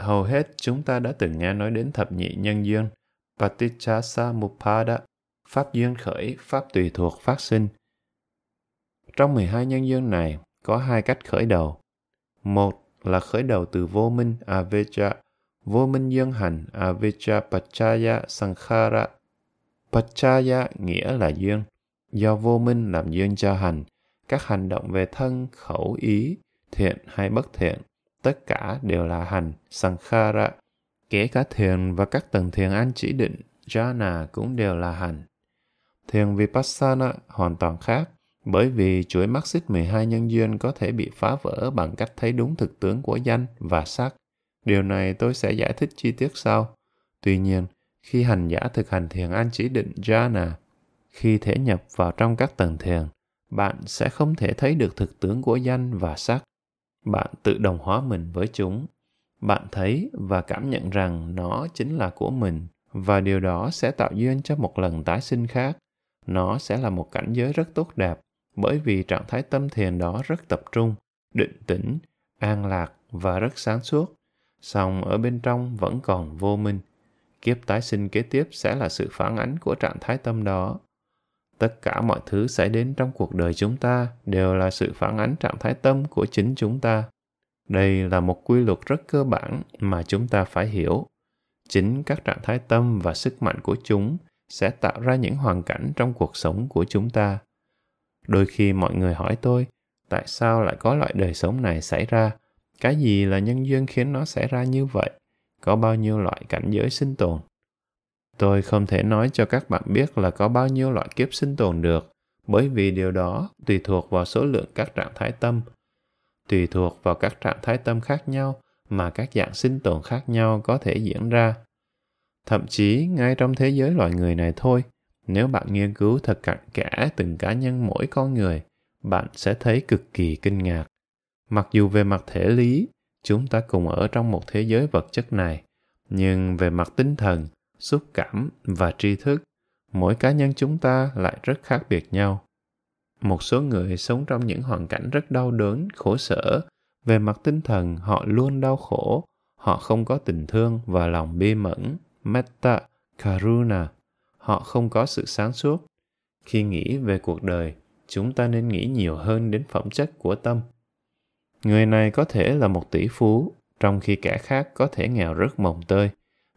hầu hết chúng ta đã từng nghe nói đến thập nhị nhân duyên Patichasamupada, pháp duyên khởi, pháp tùy thuộc phát sinh. Trong 12 nhân duyên này, có hai cách khởi đầu. Một là khởi đầu từ vô minh avijja, vô minh duyên hành avijja pachaya sankhara. Pachaya nghĩa là duyên, do vô minh làm duyên cho hành, các hành động về thân, khẩu, ý, thiện hay bất thiện, tất cả đều là hành, sankhara. Kể cả thiền và các tầng thiền an chỉ định, jhana cũng đều là hành. Thiền vipassana hoàn toàn khác, bởi vì chuỗi mắt xích 12 nhân duyên có thể bị phá vỡ bằng cách thấy đúng thực tướng của danh và sắc. Điều này tôi sẽ giải thích chi tiết sau. Tuy nhiên, khi hành giả thực hành thiền an chỉ định jhana, khi thể nhập vào trong các tầng thiền, bạn sẽ không thể thấy được thực tướng của danh và sắc. Bạn tự đồng hóa mình với chúng. Bạn thấy và cảm nhận rằng nó chính là của mình và điều đó sẽ tạo duyên cho một lần tái sinh khác. Nó sẽ là một cảnh giới rất tốt đẹp bởi vì trạng thái tâm thiền đó rất tập trung, định tĩnh, an lạc và rất sáng suốt. Song ở bên trong vẫn còn vô minh. Kiếp tái sinh kế tiếp sẽ là sự phản ánh của trạng thái tâm đó tất cả mọi thứ xảy đến trong cuộc đời chúng ta đều là sự phản ánh trạng thái tâm của chính chúng ta. Đây là một quy luật rất cơ bản mà chúng ta phải hiểu. Chính các trạng thái tâm và sức mạnh của chúng sẽ tạo ra những hoàn cảnh trong cuộc sống của chúng ta. Đôi khi mọi người hỏi tôi, tại sao lại có loại đời sống này xảy ra? Cái gì là nhân duyên khiến nó xảy ra như vậy? Có bao nhiêu loại cảnh giới sinh tồn? Tôi không thể nói cho các bạn biết là có bao nhiêu loại kiếp sinh tồn được, bởi vì điều đó tùy thuộc vào số lượng các trạng thái tâm. Tùy thuộc vào các trạng thái tâm khác nhau mà các dạng sinh tồn khác nhau có thể diễn ra. Thậm chí ngay trong thế giới loài người này thôi, nếu bạn nghiên cứu thật cặn kẽ từng cá nhân mỗi con người, bạn sẽ thấy cực kỳ kinh ngạc. Mặc dù về mặt thể lý, chúng ta cùng ở trong một thế giới vật chất này, nhưng về mặt tinh thần, xúc cảm và tri thức, mỗi cá nhân chúng ta lại rất khác biệt nhau. Một số người sống trong những hoàn cảnh rất đau đớn, khổ sở, về mặt tinh thần họ luôn đau khổ, họ không có tình thương và lòng bi mẫn, metta, karuna, họ không có sự sáng suốt. Khi nghĩ về cuộc đời, chúng ta nên nghĩ nhiều hơn đến phẩm chất của tâm. Người này có thể là một tỷ phú, trong khi kẻ khác có thể nghèo rất mồng tơi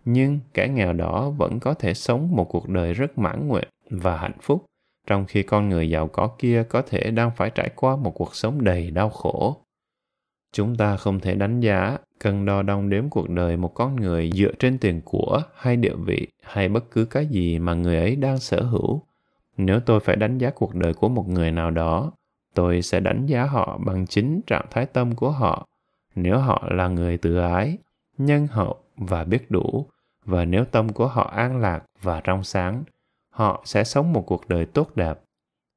nhưng kẻ nghèo đó vẫn có thể sống một cuộc đời rất mãn nguyện và hạnh phúc, trong khi con người giàu có kia có thể đang phải trải qua một cuộc sống đầy đau khổ. Chúng ta không thể đánh giá cân đo đong đếm cuộc đời một con người dựa trên tiền của hay địa vị hay bất cứ cái gì mà người ấy đang sở hữu. Nếu tôi phải đánh giá cuộc đời của một người nào đó, tôi sẽ đánh giá họ bằng chính trạng thái tâm của họ. Nếu họ là người tự ái, nhân hậu và biết đủ và nếu tâm của họ an lạc và trong sáng, họ sẽ sống một cuộc đời tốt đẹp.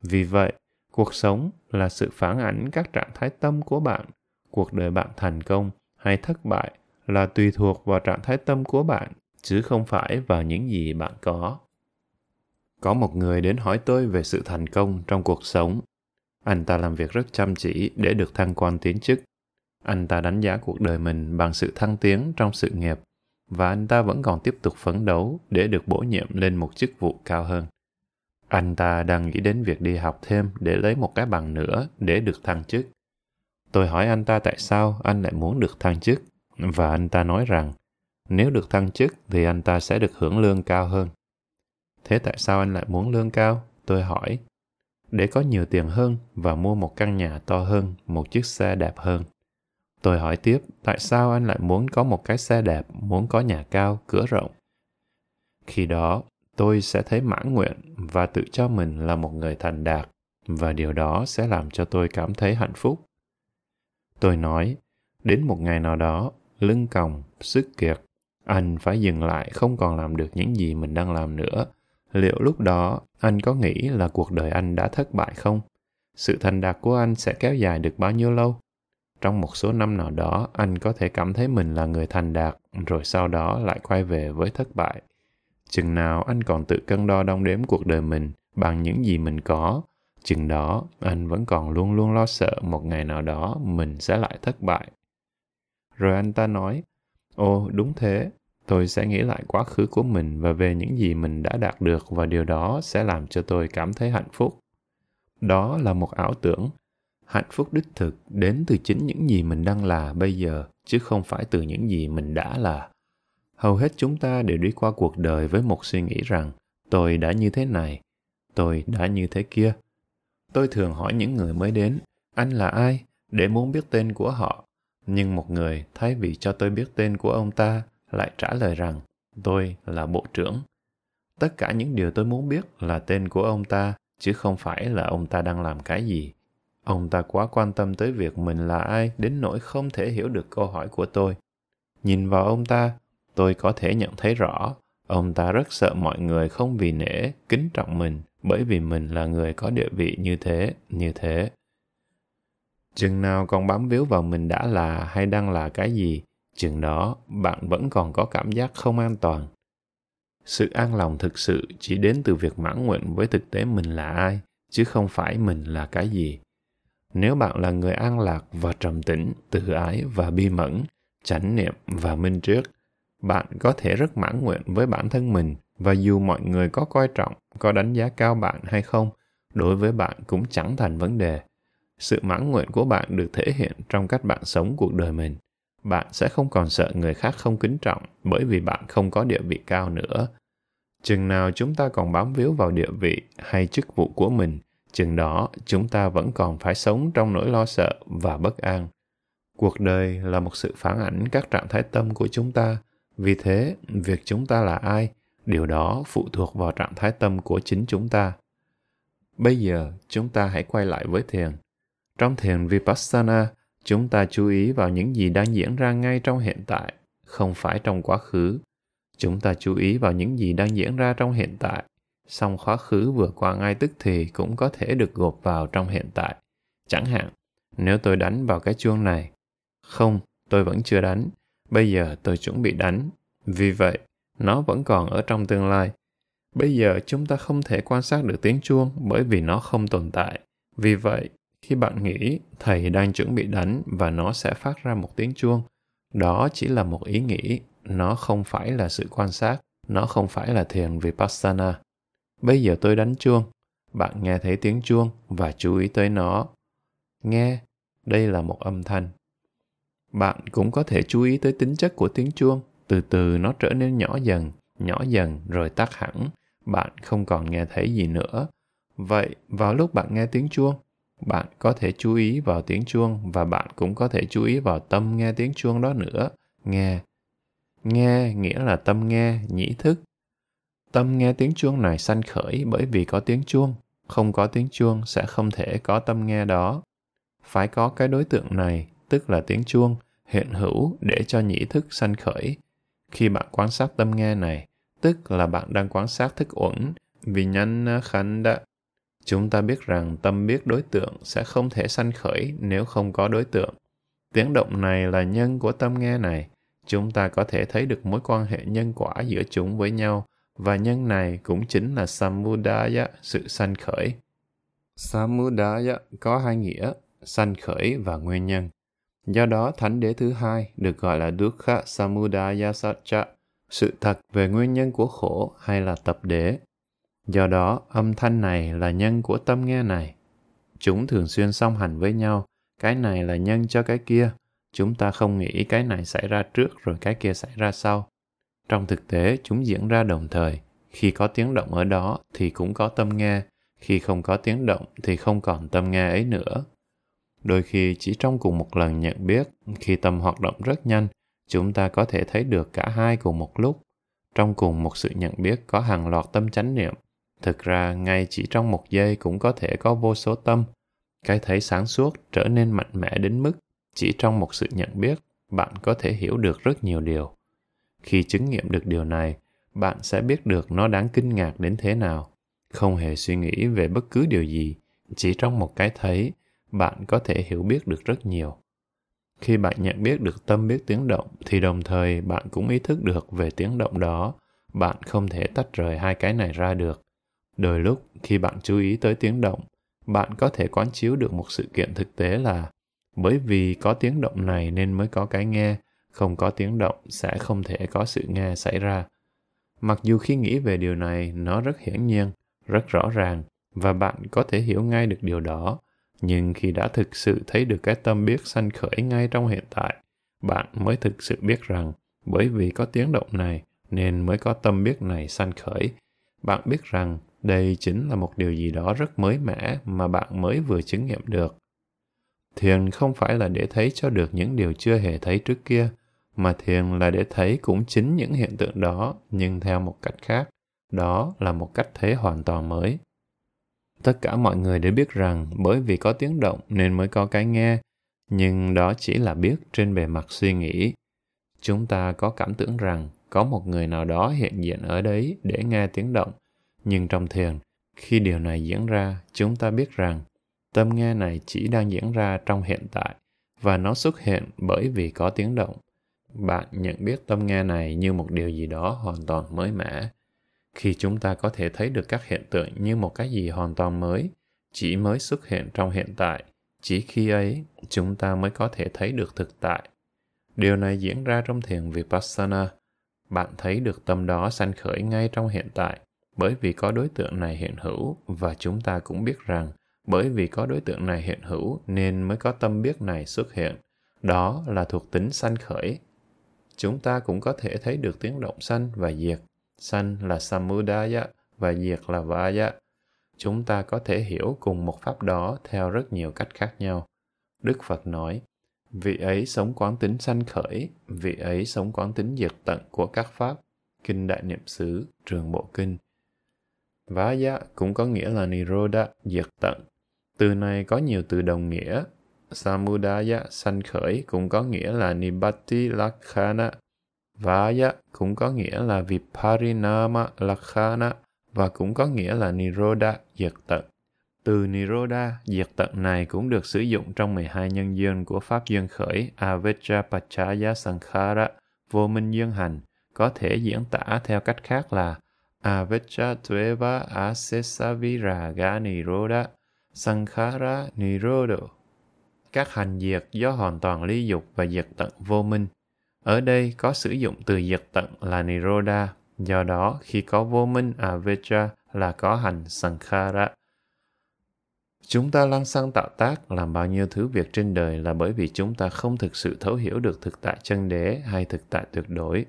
Vì vậy, cuộc sống là sự phản ảnh các trạng thái tâm của bạn. Cuộc đời bạn thành công hay thất bại là tùy thuộc vào trạng thái tâm của bạn, chứ không phải vào những gì bạn có. Có một người đến hỏi tôi về sự thành công trong cuộc sống. Anh ta làm việc rất chăm chỉ để được thăng quan tiến chức. Anh ta đánh giá cuộc đời mình bằng sự thăng tiến trong sự nghiệp và anh ta vẫn còn tiếp tục phấn đấu để được bổ nhiệm lên một chức vụ cao hơn. Anh ta đang nghĩ đến việc đi học thêm để lấy một cái bằng nữa để được thăng chức. Tôi hỏi anh ta tại sao anh lại muốn được thăng chức, và anh ta nói rằng nếu được thăng chức thì anh ta sẽ được hưởng lương cao hơn. Thế tại sao anh lại muốn lương cao? Tôi hỏi. Để có nhiều tiền hơn và mua một căn nhà to hơn, một chiếc xe đẹp hơn. Tôi hỏi tiếp, tại sao anh lại muốn có một cái xe đẹp, muốn có nhà cao, cửa rộng? Khi đó, tôi sẽ thấy mãn nguyện và tự cho mình là một người thành đạt và điều đó sẽ làm cho tôi cảm thấy hạnh phúc. Tôi nói, đến một ngày nào đó, lưng còng, sức kiệt, anh phải dừng lại không còn làm được những gì mình đang làm nữa. Liệu lúc đó anh có nghĩ là cuộc đời anh đã thất bại không? Sự thành đạt của anh sẽ kéo dài được bao nhiêu lâu? Trong một số năm nào đó, anh có thể cảm thấy mình là người thành đạt, rồi sau đó lại quay về với thất bại. Chừng nào anh còn tự cân đo đong đếm cuộc đời mình bằng những gì mình có, chừng đó anh vẫn còn luôn luôn lo sợ một ngày nào đó mình sẽ lại thất bại. Rồi anh ta nói, ồ đúng thế, tôi sẽ nghĩ lại quá khứ của mình và về những gì mình đã đạt được và điều đó sẽ làm cho tôi cảm thấy hạnh phúc. Đó là một ảo tưởng. Hạnh phúc đích thực đến từ chính những gì mình đang là bây giờ, chứ không phải từ những gì mình đã là. Hầu hết chúng ta đều đi qua cuộc đời với một suy nghĩ rằng tôi đã như thế này tôi đã như thế kia. Tôi thường hỏi những người mới đến anh là ai? để muốn biết tên của họ. Nhưng một người thay vì cho tôi biết tên của ông ta lại trả lời rằng tôi là bộ trưởng. Tất cả những điều tôi muốn biết là tên của ông ta chứ không phải là ông ta đang làm cái gì ông ta quá quan tâm tới việc mình là ai đến nỗi không thể hiểu được câu hỏi của tôi. Nhìn vào ông ta, tôi có thể nhận thấy rõ, ông ta rất sợ mọi người không vì nể kính trọng mình bởi vì mình là người có địa vị như thế như thế. Chừng nào còn bám víu vào mình đã là hay đang là cái gì, chừng đó bạn vẫn còn có cảm giác không an toàn. Sự an lòng thực sự chỉ đến từ việc mãn nguyện với thực tế mình là ai, chứ không phải mình là cái gì nếu bạn là người an lạc và trầm tĩnh tự ái và bi mẫn, chánh niệm và minh triết, bạn có thể rất mãn nguyện với bản thân mình. Và dù mọi người có coi trọng, có đánh giá cao bạn hay không, đối với bạn cũng chẳng thành vấn đề. Sự mãn nguyện của bạn được thể hiện trong cách bạn sống cuộc đời mình. Bạn sẽ không còn sợ người khác không kính trọng bởi vì bạn không có địa vị cao nữa. Chừng nào chúng ta còn bám víu vào địa vị hay chức vụ của mình chừng đó, chúng ta vẫn còn phải sống trong nỗi lo sợ và bất an. Cuộc đời là một sự phản ảnh các trạng thái tâm của chúng ta. Vì thế, việc chúng ta là ai, điều đó phụ thuộc vào trạng thái tâm của chính chúng ta. Bây giờ, chúng ta hãy quay lại với thiền. Trong thiền vipassana, chúng ta chú ý vào những gì đang diễn ra ngay trong hiện tại, không phải trong quá khứ. Chúng ta chú ý vào những gì đang diễn ra trong hiện tại song quá khứ vừa qua ngay tức thì cũng có thể được gộp vào trong hiện tại chẳng hạn nếu tôi đánh vào cái chuông này không tôi vẫn chưa đánh Bây giờ tôi chuẩn bị đánh. Vì vậy, nó vẫn còn ở trong tương lai. Bây giờ chúng ta không thể quan sát được tiếng chuông bởi vì nó không tồn tại. Vì vậy, khi bạn nghĩ thầy đang chuẩn bị đánh và nó sẽ phát ra một tiếng chuông, đó chỉ là một ý nghĩ, nó không phải là sự quan sát, nó không phải là thiền vipassana. Bây giờ tôi đánh chuông, bạn nghe thấy tiếng chuông và chú ý tới nó. Nghe, đây là một âm thanh. Bạn cũng có thể chú ý tới tính chất của tiếng chuông. Từ từ nó trở nên nhỏ dần nhỏ dần rồi tắt hẳn. Bạn không còn nghe thấy gì nữa. Vậy vào lúc bạn nghe tiếng chuông bạn có thể chú ý vào tiếng chuông và bạn cũng có thể chú ý vào tâm nghe tiếng chuông đó nữa. Nghe. Nghe nghĩa là tâm nghe nhĩ thức tâm nghe tiếng chuông này sanh khởi bởi vì có tiếng chuông không có tiếng chuông sẽ không thể có tâm nghe đó phải có cái đối tượng này tức là tiếng chuông, hiện hữu để cho nhĩ thức sanh khởi. Khi bạn quan sát tâm nghe này, tức là bạn đang quan sát thức uẩn, vì nhân à, đã. Chúng ta biết rằng tâm biết đối tượng sẽ không thể sanh khởi nếu không có đối tượng. Tiếng động này là nhân của tâm nghe này. Chúng ta có thể thấy được mối quan hệ nhân quả giữa chúng với nhau, và nhân này cũng chính là samudaya, sự sanh khởi. Samudaya có hai nghĩa, sanh khởi và nguyên nhân. Do đó, thánh đế thứ hai được gọi là Dukkha Samudaya Satcha, sự thật về nguyên nhân của khổ hay là tập đế. Do đó, âm thanh này là nhân của tâm nghe này. Chúng thường xuyên song hành với nhau, cái này là nhân cho cái kia. Chúng ta không nghĩ cái này xảy ra trước rồi cái kia xảy ra sau. Trong thực tế, chúng diễn ra đồng thời. Khi có tiếng động ở đó thì cũng có tâm nghe, khi không có tiếng động thì không còn tâm nghe ấy nữa. Đôi khi chỉ trong cùng một lần nhận biết, khi tâm hoạt động rất nhanh, chúng ta có thể thấy được cả hai cùng một lúc. Trong cùng một sự nhận biết có hàng loạt tâm chánh niệm. Thực ra, ngay chỉ trong một giây cũng có thể có vô số tâm. Cái thấy sáng suốt trở nên mạnh mẽ đến mức chỉ trong một sự nhận biết, bạn có thể hiểu được rất nhiều điều. Khi chứng nghiệm được điều này, bạn sẽ biết được nó đáng kinh ngạc đến thế nào. Không hề suy nghĩ về bất cứ điều gì, chỉ trong một cái thấy, bạn có thể hiểu biết được rất nhiều. Khi bạn nhận biết được tâm biết tiếng động thì đồng thời bạn cũng ý thức được về tiếng động đó. Bạn không thể tách rời hai cái này ra được. Đôi lúc khi bạn chú ý tới tiếng động, bạn có thể quán chiếu được một sự kiện thực tế là bởi vì có tiếng động này nên mới có cái nghe, không có tiếng động sẽ không thể có sự nghe xảy ra. Mặc dù khi nghĩ về điều này nó rất hiển nhiên, rất rõ ràng và bạn có thể hiểu ngay được điều đó, nhưng khi đã thực sự thấy được cái tâm biết sanh khởi ngay trong hiện tại, bạn mới thực sự biết rằng bởi vì có tiếng động này nên mới có tâm biết này sanh khởi. Bạn biết rằng đây chính là một điều gì đó rất mới mẻ mà bạn mới vừa chứng nghiệm được. Thiền không phải là để thấy cho được những điều chưa hề thấy trước kia, mà thiền là để thấy cũng chính những hiện tượng đó nhưng theo một cách khác. Đó là một cách thấy hoàn toàn mới. Tất cả mọi người đều biết rằng bởi vì có tiếng động nên mới có cái nghe, nhưng đó chỉ là biết trên bề mặt suy nghĩ. Chúng ta có cảm tưởng rằng có một người nào đó hiện diện ở đấy để nghe tiếng động, nhưng trong thiền, khi điều này diễn ra, chúng ta biết rằng tâm nghe này chỉ đang diễn ra trong hiện tại và nó xuất hiện bởi vì có tiếng động. Bạn nhận biết tâm nghe này như một điều gì đó hoàn toàn mới mẻ. Khi chúng ta có thể thấy được các hiện tượng như một cái gì hoàn toàn mới, chỉ mới xuất hiện trong hiện tại, chỉ khi ấy, chúng ta mới có thể thấy được thực tại. Điều này diễn ra trong thiền vipassana. Bạn thấy được tâm đó sanh khởi ngay trong hiện tại, bởi vì có đối tượng này hiện hữu, và chúng ta cũng biết rằng, bởi vì có đối tượng này hiện hữu, nên mới có tâm biết này xuất hiện. Đó là thuộc tính sanh khởi chúng ta cũng có thể thấy được tiếng động sanh và diệt Sanh là samudaya và diệt là vaya. Chúng ta có thể hiểu cùng một pháp đó theo rất nhiều cách khác nhau. Đức Phật nói, vị ấy sống quán tính sanh khởi, vị ấy sống quán tính diệt tận của các pháp. Kinh Đại Niệm xứ, Trường Bộ Kinh. Vaya cũng có nghĩa là Niroda, diệt tận. Từ này có nhiều từ đồng nghĩa. Samudaya, sanh khởi cũng có nghĩa là nibbati Lakhana, Vaya cũng có nghĩa là Viparinama Lakhana và cũng có nghĩa là Niroda, diệt tận. Từ Niroda, diệt tận này cũng được sử dụng trong 12 nhân duyên của Pháp duyên khởi Avijja Pachaya Sankhara, vô minh duyên hành, có thể diễn tả theo cách khác là Avecca Tueva Asesaviraga Niroda, Sankhara Nirodo. Các hành diệt do hoàn toàn ly dục và diệt tận vô minh ở đây có sử dụng từ diệt tận là Niroda, do đó khi có vô minh avijja là có hành Sankhara. Chúng ta lăng xăng tạo tác làm bao nhiêu thứ việc trên đời là bởi vì chúng ta không thực sự thấu hiểu được thực tại chân đế hay thực tại tuyệt đối.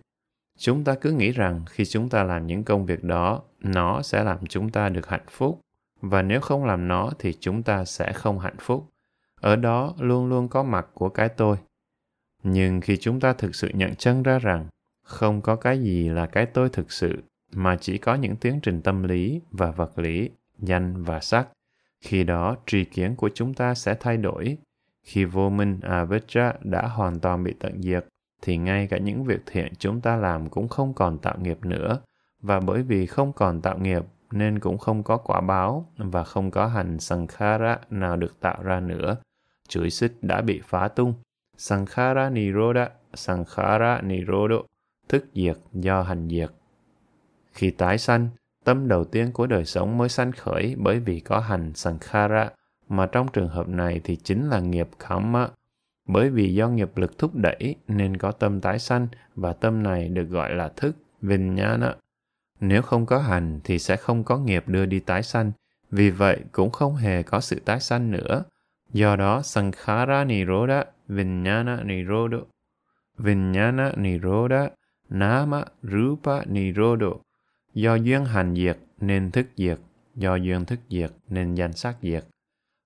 Chúng ta cứ nghĩ rằng khi chúng ta làm những công việc đó, nó sẽ làm chúng ta được hạnh phúc, và nếu không làm nó thì chúng ta sẽ không hạnh phúc. Ở đó luôn luôn có mặt của cái tôi, nhưng khi chúng ta thực sự nhận chân ra rằng không có cái gì là cái tôi thực sự mà chỉ có những tiến trình tâm lý và vật lý danh và sắc khi đó tri kiến của chúng ta sẽ thay đổi. Khi vô minh avijja đã hoàn toàn bị tận diệt thì ngay cả những việc thiện chúng ta làm cũng không còn tạo nghiệp nữa. Và bởi vì không còn tạo nghiệp nên cũng không có quả báo và không có hành sankhara nào được tạo ra nữa chuỗi xích đã bị phá tung Sankhara Nirodha, Sankhara Nirodho, thức diệt do hành diệt. Khi tái sanh, tâm đầu tiên của đời sống mới sanh khởi bởi vì có hành Sankhara, mà trong trường hợp này thì chính là nghiệp Karma. Bởi vì do nghiệp lực thúc đẩy nên có tâm tái sanh và tâm này được gọi là thức Vinyana. Nếu không có hành thì sẽ không có nghiệp đưa đi tái sanh, vì vậy cũng không hề có sự tái sanh nữa. Do đó, Sankhara Nirodha, vinyana Nirodha, vinyana Nirodha, Nama Rupa Nirodha. Do duyên hành diệt nên thức diệt, do duyên thức diệt nên danh sắc diệt.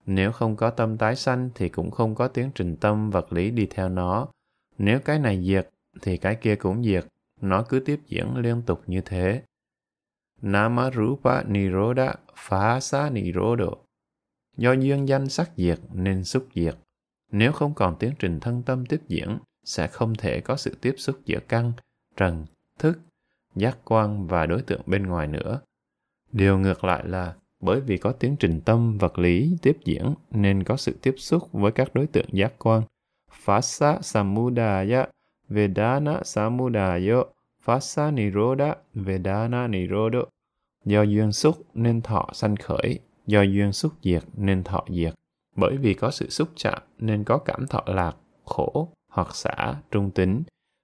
Nếu không có tâm tái sanh thì cũng không có tiến trình tâm vật lý đi theo nó. Nếu cái này diệt thì cái kia cũng diệt, nó cứ tiếp diễn liên tục như thế. Nama Rupa Nirodha Phasa Nirodha Do duyên danh sắc diệt nên xúc diệt. Nếu không còn tiến trình thân tâm tiếp diễn, sẽ không thể có sự tiếp xúc giữa căn, trần, thức, giác quan và đối tượng bên ngoài nữa. Điều ngược lại là bởi vì có tiến trình tâm vật lý tiếp diễn nên có sự tiếp xúc với các đối tượng giác quan. Phasa Samudaya Vedana samudayo Phasa Niroda Vedana nirodo Do duyên xúc nên thọ sanh khởi, do duyên xúc diệt nên thọ diệt. Bởi vì có sự xúc chạm nên có cảm thọ lạc, khổ hoặc xả, trung tính.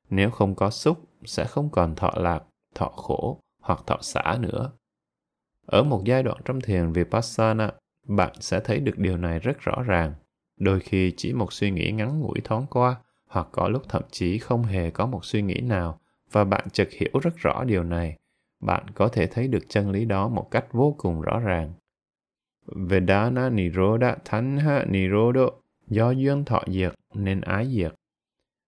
Nếu không có xúc, sẽ không còn thọ lạc, thọ khổ hoặc thọ xả nữa. Ở một giai đoạn trong thiền Vipassana, bạn sẽ thấy được điều này rất rõ ràng. Đôi khi chỉ một suy nghĩ ngắn ngủi thoáng qua, hoặc có lúc thậm chí không hề có một suy nghĩ nào, và bạn chợt hiểu rất rõ điều này. Bạn có thể thấy được chân lý đó một cách vô cùng rõ ràng. Vedana Nirodha Thanha Nirodha do duyên thọ diệt nên ái diệt.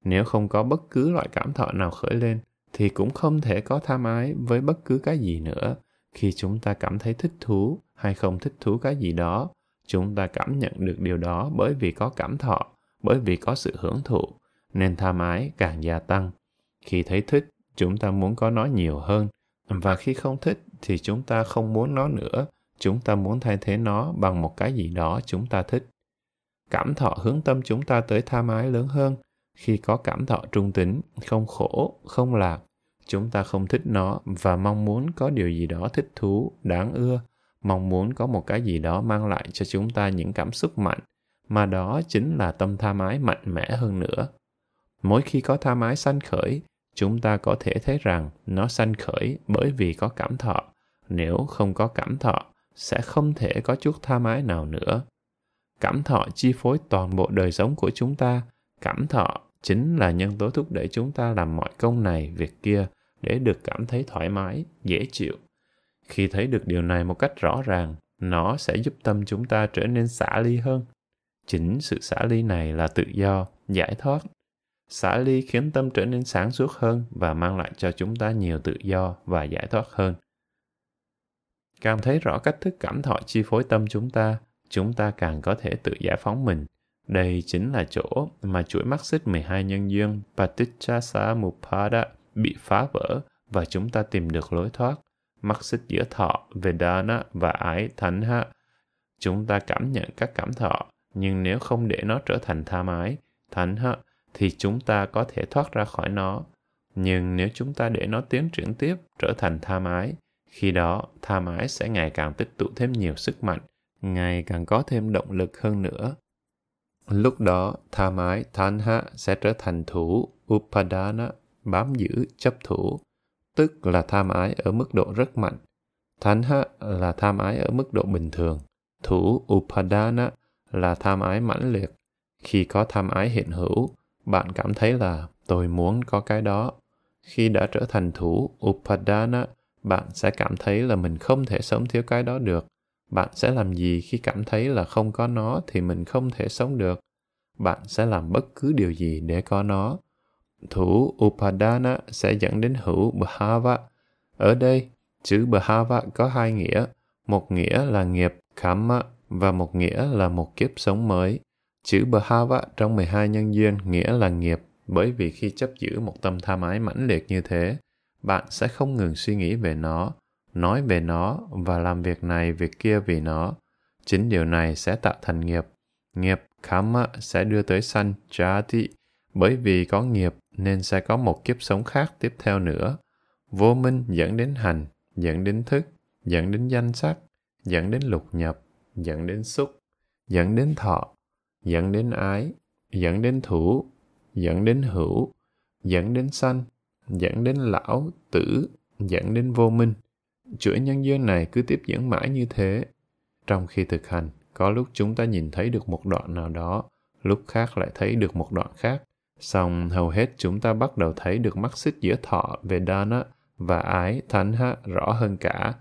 Nếu không có bất cứ loại cảm thọ nào khởi lên, thì cũng không thể có tham ái với bất cứ cái gì nữa. Khi chúng ta cảm thấy thích thú hay không thích thú cái gì đó chúng ta cảm nhận được điều đó bởi vì có cảm thọ bởi vì có sự hưởng thụ nên tham ái càng gia tăng. Khi thấy thích chúng ta muốn có nó nhiều hơn và khi không thích thì chúng ta không muốn nó nữa chúng ta muốn thay thế nó bằng một cái gì đó chúng ta thích. Cảm thọ hướng tâm chúng ta tới tham ái lớn hơn. Khi có cảm thọ trung tính, không khổ, không lạc, chúng ta không thích nó và mong muốn có điều gì đó thích thú, đáng ưa. Mong muốn có một cái gì đó mang lại cho chúng ta những cảm xúc mạnh, mà đó chính là tâm tham ái mạnh mẽ hơn nữa. Mỗi khi có tham ái sanh khởi, chúng ta có thể thấy rằng nó sanh khởi bởi vì có cảm thọ. Nếu không có cảm thọ sẽ không thể có chút tha mái nào nữa. Cảm thọ chi phối toàn bộ đời sống của chúng ta. Cảm thọ chính là nhân tố thúc đẩy chúng ta làm mọi công này, việc kia để được cảm thấy thoải mái, dễ chịu. Khi thấy được điều này một cách rõ ràng, nó sẽ giúp tâm chúng ta trở nên xả ly hơn. Chính sự xả ly này là tự do, giải thoát. Xả ly khiến tâm trở nên sáng suốt hơn và mang lại cho chúng ta nhiều tự do và giải thoát hơn càng thấy rõ cách thức cảm thọ chi phối tâm chúng ta chúng ta càng có thể tự giải phóng mình đây chính là chỗ mà chuỗi mắt xích 12 nhân duyên Paticca bị phá vỡ và chúng ta tìm được lối thoát. Mắt xích giữa thọ, Vedana và ái thánh ha. Chúng ta cảm nhận các cảm thọ, nhưng nếu không để nó trở thành tham ái, thánh ha, thì chúng ta có thể thoát ra khỏi nó. Nhưng nếu chúng ta để nó tiến triển tiếp trở thành tham ái, khi đó tham ái sẽ ngày càng tích tụ thêm nhiều sức mạnh, ngày càng có thêm động lực hơn nữa. Lúc đó, tham ái, tanha sẽ trở thành thủ, upadana bám giữ, chấp thủ, tức là tham ái ở mức độ rất mạnh. tanha là tham ái ở mức độ bình thường. Thủ Upadana là tham ái mãnh liệt. Khi có tham ái hiện hữu, bạn cảm thấy là tôi muốn có cái đó. Khi đã trở thành thủ Upadana, bạn sẽ cảm thấy là mình không thể sống thiếu cái đó được. Bạn sẽ làm gì khi cảm thấy là không có nó thì mình không thể sống được? Bạn sẽ làm bất cứ điều gì để có nó thủ Upadana sẽ dẫn đến hữu Bhava. Ở đây, chữ Bhava có hai nghĩa. Một nghĩa là nghiệp Karma và một nghĩa là một kiếp sống mới. Chữ Bhava trong 12 nhân duyên nghĩa là nghiệp bởi vì khi chấp giữ một tâm tham ái mãnh liệt như thế, bạn sẽ không ngừng suy nghĩ về nó, nói về nó và làm việc này việc kia vì nó. Chính điều này sẽ tạo thành nghiệp. Nghiệp Karma sẽ đưa tới sanh Jati bởi vì có nghiệp nên sẽ có một kiếp sống khác tiếp theo nữa. Vô minh dẫn đến hành, dẫn đến thức, dẫn đến danh sắc, dẫn đến lục nhập, dẫn đến xúc, dẫn đến thọ, dẫn đến ái, dẫn đến thủ, dẫn đến hữu, dẫn đến sanh, dẫn đến lão, tử, dẫn đến vô minh, chuỗi nhân duyên này cứ tiếp diễn mãi như thế. Trong khi thực hành, có lúc chúng ta nhìn thấy được một đoạn nào đó, lúc khác lại thấy được một đoạn khác. Xong hầu hết chúng ta bắt đầu thấy được mắc xích giữa thọ về Dana và ái thánh ha rõ hơn cả.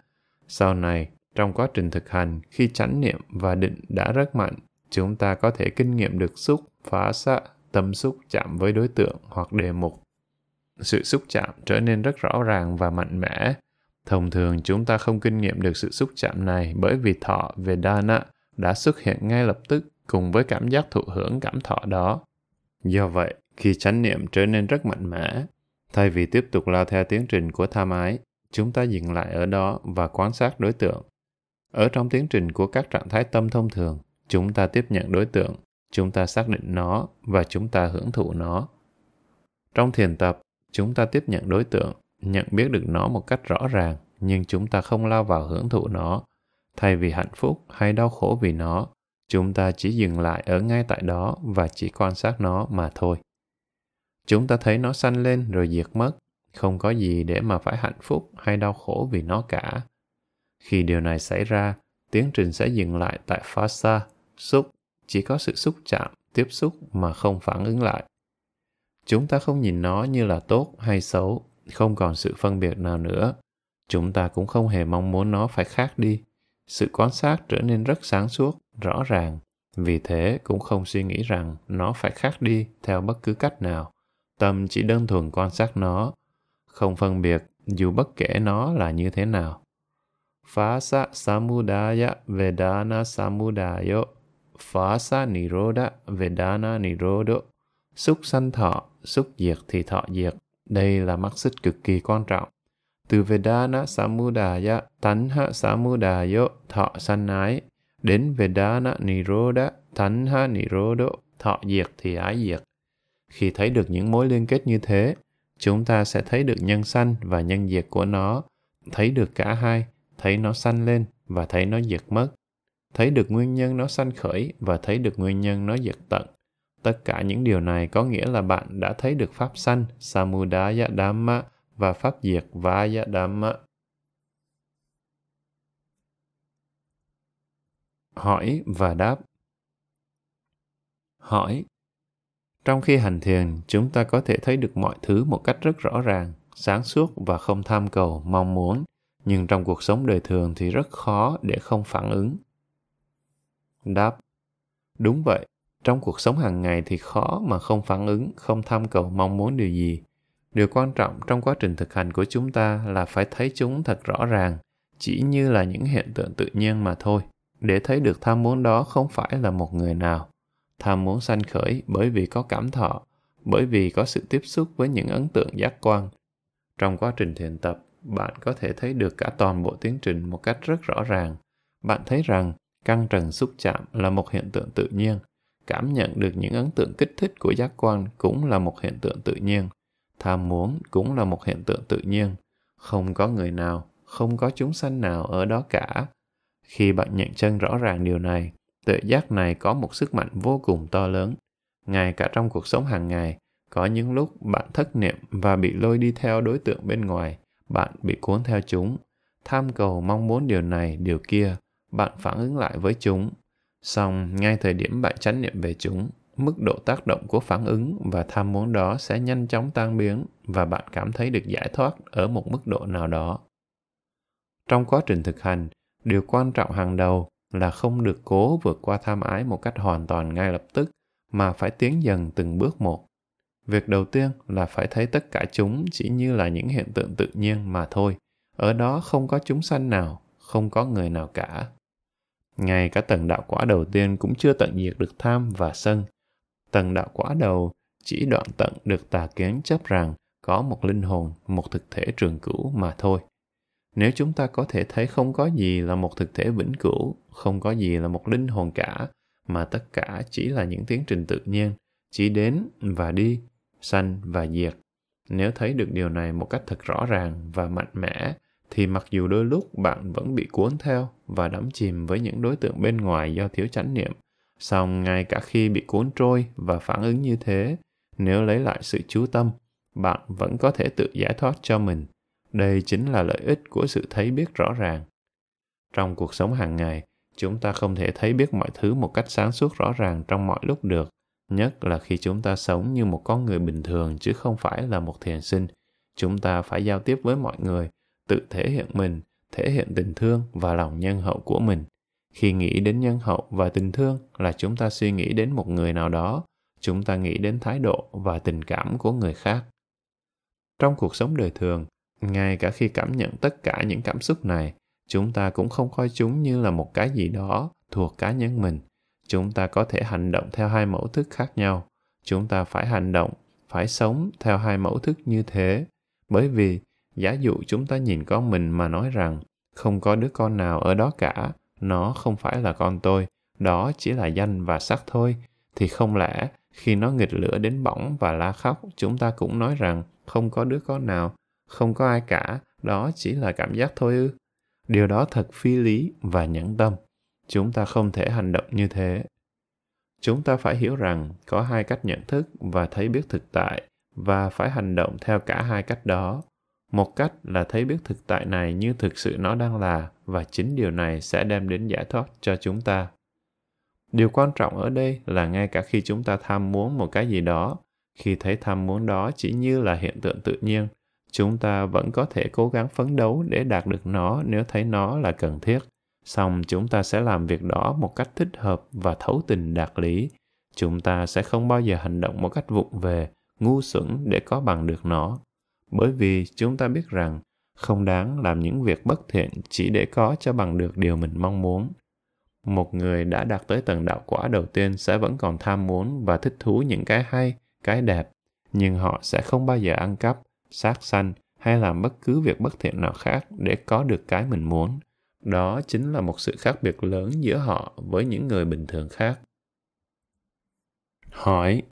Sau này, trong quá trình thực hành, khi chánh niệm và định đã rất mạnh, chúng ta có thể kinh nghiệm được xúc, phá xạ, tâm xúc chạm với đối tượng hoặc đề mục. Sự xúc chạm trở nên rất rõ ràng và mạnh mẽ. Thông thường chúng ta không kinh nghiệm được sự xúc chạm này bởi vì thọ vedana đã xuất hiện ngay lập tức cùng với cảm giác thụ hưởng cảm thọ đó. Do vậy, khi chánh niệm trở nên rất mạnh mẽ, thay vì tiếp tục lao theo tiến trình của tham ái, chúng ta dừng lại ở đó và quan sát đối tượng. Ở trong tiến trình của các trạng thái tâm thông thường, chúng ta tiếp nhận đối tượng, chúng ta xác định nó và chúng ta hưởng thụ nó. Trong thiền tập, chúng ta tiếp nhận đối tượng, nhận biết được nó một cách rõ ràng, nhưng chúng ta không lao vào hưởng thụ nó. Thay vì hạnh phúc hay đau khổ vì nó, chúng ta chỉ dừng lại ở ngay tại đó và chỉ quan sát nó mà thôi. Chúng ta thấy nó sanh lên rồi diệt mất, không có gì để mà phải hạnh phúc hay đau khổ vì nó cả. Khi điều này xảy ra, tiến trình sẽ dừng lại tại phasa, xúc, chỉ có sự xúc chạm, tiếp xúc mà không phản ứng lại. Chúng ta không nhìn nó như là tốt hay xấu, không còn sự phân biệt nào nữa. Chúng ta cũng không hề mong muốn nó phải khác đi. Sự quan sát trở nên rất sáng suốt, rõ ràng. Vì thế cũng không suy nghĩ rằng nó phải khác đi theo bất cứ cách nào. Tâm chỉ đơn thuần quan sát nó, không phân biệt dù bất kể nó là như thế nào. Phasa samudaya vedana samudayo Phasa niroda vedana nirodo Xúc sanh thọ, xúc diệt thì thọ diệt. Đây là mắt xích cực kỳ quan trọng. Từ Vedana Samudaya, Tanha Samudayo, thọ sanh ái, đến Vedana Niroda, Tanha Nirodo, thọ diệt thì ái diệt. Khi thấy được những mối liên kết như thế, chúng ta sẽ thấy được nhân sanh và nhân diệt của nó, thấy được cả hai, thấy nó sanh lên và thấy nó diệt mất, thấy được nguyên nhân nó sanh khởi và thấy được nguyên nhân nó diệt tận. Tất cả những điều này có nghĩa là bạn đã thấy được pháp sanh, Samudaya Dhamma, và pháp diệt Vaya Dhamma. Hỏi và đáp. Hỏi. Trong khi hành thiền, chúng ta có thể thấy được mọi thứ một cách rất rõ ràng, sáng suốt và không tham cầu, mong muốn, nhưng trong cuộc sống đời thường thì rất khó để không phản ứng. Đáp. Đúng vậy, trong cuộc sống hàng ngày thì khó mà không phản ứng, không tham cầu mong muốn điều gì. Điều quan trọng trong quá trình thực hành của chúng ta là phải thấy chúng thật rõ ràng, chỉ như là những hiện tượng tự nhiên mà thôi. Để thấy được tham muốn đó không phải là một người nào. Tham muốn sanh khởi bởi vì có cảm thọ, bởi vì có sự tiếp xúc với những ấn tượng giác quan. Trong quá trình thiền tập, bạn có thể thấy được cả toàn bộ tiến trình một cách rất rõ ràng. Bạn thấy rằng căng trần xúc chạm là một hiện tượng tự nhiên. Cảm nhận được những ấn tượng kích thích của giác quan cũng là một hiện tượng tự nhiên. Tham muốn cũng là một hiện tượng tự nhiên. Không có người nào, không có chúng sanh nào ở đó cả. Khi bạn nhận chân rõ ràng điều này tự giác này có một sức mạnh vô cùng to lớn. Ngay cả trong cuộc sống hàng ngày, có những lúc bạn thất niệm và bị lôi đi theo đối tượng bên ngoài, bạn bị cuốn theo chúng. Tham cầu mong muốn điều này, điều kia, bạn phản ứng lại với chúng xong, ngay thời điểm bạn chánh niệm về chúng, mức độ tác động của phản ứng và tham muốn đó sẽ nhanh chóng tan biến và bạn cảm thấy được giải thoát ở một mức độ nào đó. Trong quá trình thực hành, điều quan trọng hàng đầu là không được cố vượt qua tham ái một cách hoàn toàn ngay lập tức, mà phải tiến dần từng bước một. Việc đầu tiên là phải thấy tất cả chúng chỉ như là những hiện tượng tự nhiên mà thôi. Ở đó không có chúng sanh nào, không có người nào cả ngay cả tầng đạo quả đầu tiên cũng chưa tận diệt được tham và sân Tầng đạo quả đầu chỉ đoạn tận được tà kiến chấp rằng có một linh hồn, một thực thể trường cửu mà thôi. Nếu chúng ta có thể thấy không có gì là một thực thể vĩnh cửu, không có gì là một linh hồn cả, mà tất cả chỉ là những tiến trình tự nhiên, chỉ đến và đi, sanh và diệt. Nếu thấy được điều này một cách thật rõ ràng và mạnh mẽ, thì mặc dù đôi lúc bạn vẫn bị cuốn theo và đắm chìm với những đối tượng bên ngoài do thiếu chánh niệm, song ngay cả khi bị cuốn trôi và phản ứng như thế, nếu lấy lại sự chú tâm, bạn vẫn có thể tự giải thoát cho mình. đây chính là lợi ích của sự thấy biết rõ ràng trong cuộc sống hàng ngày chúng ta không thể thấy biết mọi thứ một cách sáng suốt rõ ràng trong mọi lúc được nhất là khi chúng ta sống như một con người bình thường chứ không phải là một thiền sinh chúng ta phải giao tiếp với mọi người tự thể hiện mình, thể hiện tình thương và lòng nhân hậu của mình. Khi nghĩ đến nhân hậu và tình thương là chúng ta suy nghĩ đến một người nào đó, chúng ta nghĩ đến thái độ và tình cảm của người khác. Trong cuộc sống đời thường, ngay cả khi cảm nhận tất cả những cảm xúc này, chúng ta cũng không coi chúng như là một cái gì đó thuộc cá nhân mình. Chúng ta có thể hành động theo hai mẫu thức khác nhau. Chúng ta phải hành động, phải sống theo hai mẫu thức như thế. Bởi vì giả dụ chúng ta nhìn con mình mà nói rằng, không có đứa con nào ở đó cả, nó không phải là con tôi, đó chỉ là danh và sắc thôi. Thì không lẽ, khi nó nghịch lửa đến bỏng và la khóc, chúng ta cũng nói rằng, không có đứa con nào, không có ai cả, đó chỉ là cảm giác thôi ư? Điều đó thật phi lý và nhẫn tâm. Chúng ta không thể hành động như thế. Chúng ta phải hiểu rằng có hai cách nhận thức và thấy biết thực tại và phải hành động theo cả hai cách đó một cách là thấy biết thực tại này như thực sự nó đang là, và chính điều này sẽ đem đến giải thoát cho chúng ta. Điều quan trọng ở đây là ngay cả khi chúng ta tham muốn một cái gì đó, khi thấy tham muốn đó chỉ như là hiện tượng tự nhiên, chúng ta vẫn có thể cố gắng phấn đấu để đạt được nó nếu thấy nó là cần thiết. Song chúng ta sẽ làm việc đó một cách thích hợp và thấu tình đạt lý. Chúng ta sẽ không bao giờ hành động một cách vụng về, ngu xuẩn để có bằng được nó bởi vì chúng ta biết rằng không đáng làm những việc bất thiện chỉ để có cho bằng được điều mình mong muốn. Một người đã đạt tới tầng đạo quả đầu tiên sẽ vẫn còn tham muốn và thích thú những cái hay, cái đẹp. Nhưng họ sẽ không bao giờ ăn cắp, sát sanh hay làm bất cứ việc bất thiện nào khác để có được cái mình muốn. Đó chính là một sự khác biệt lớn giữa họ với những người bình thường khác. Hỏi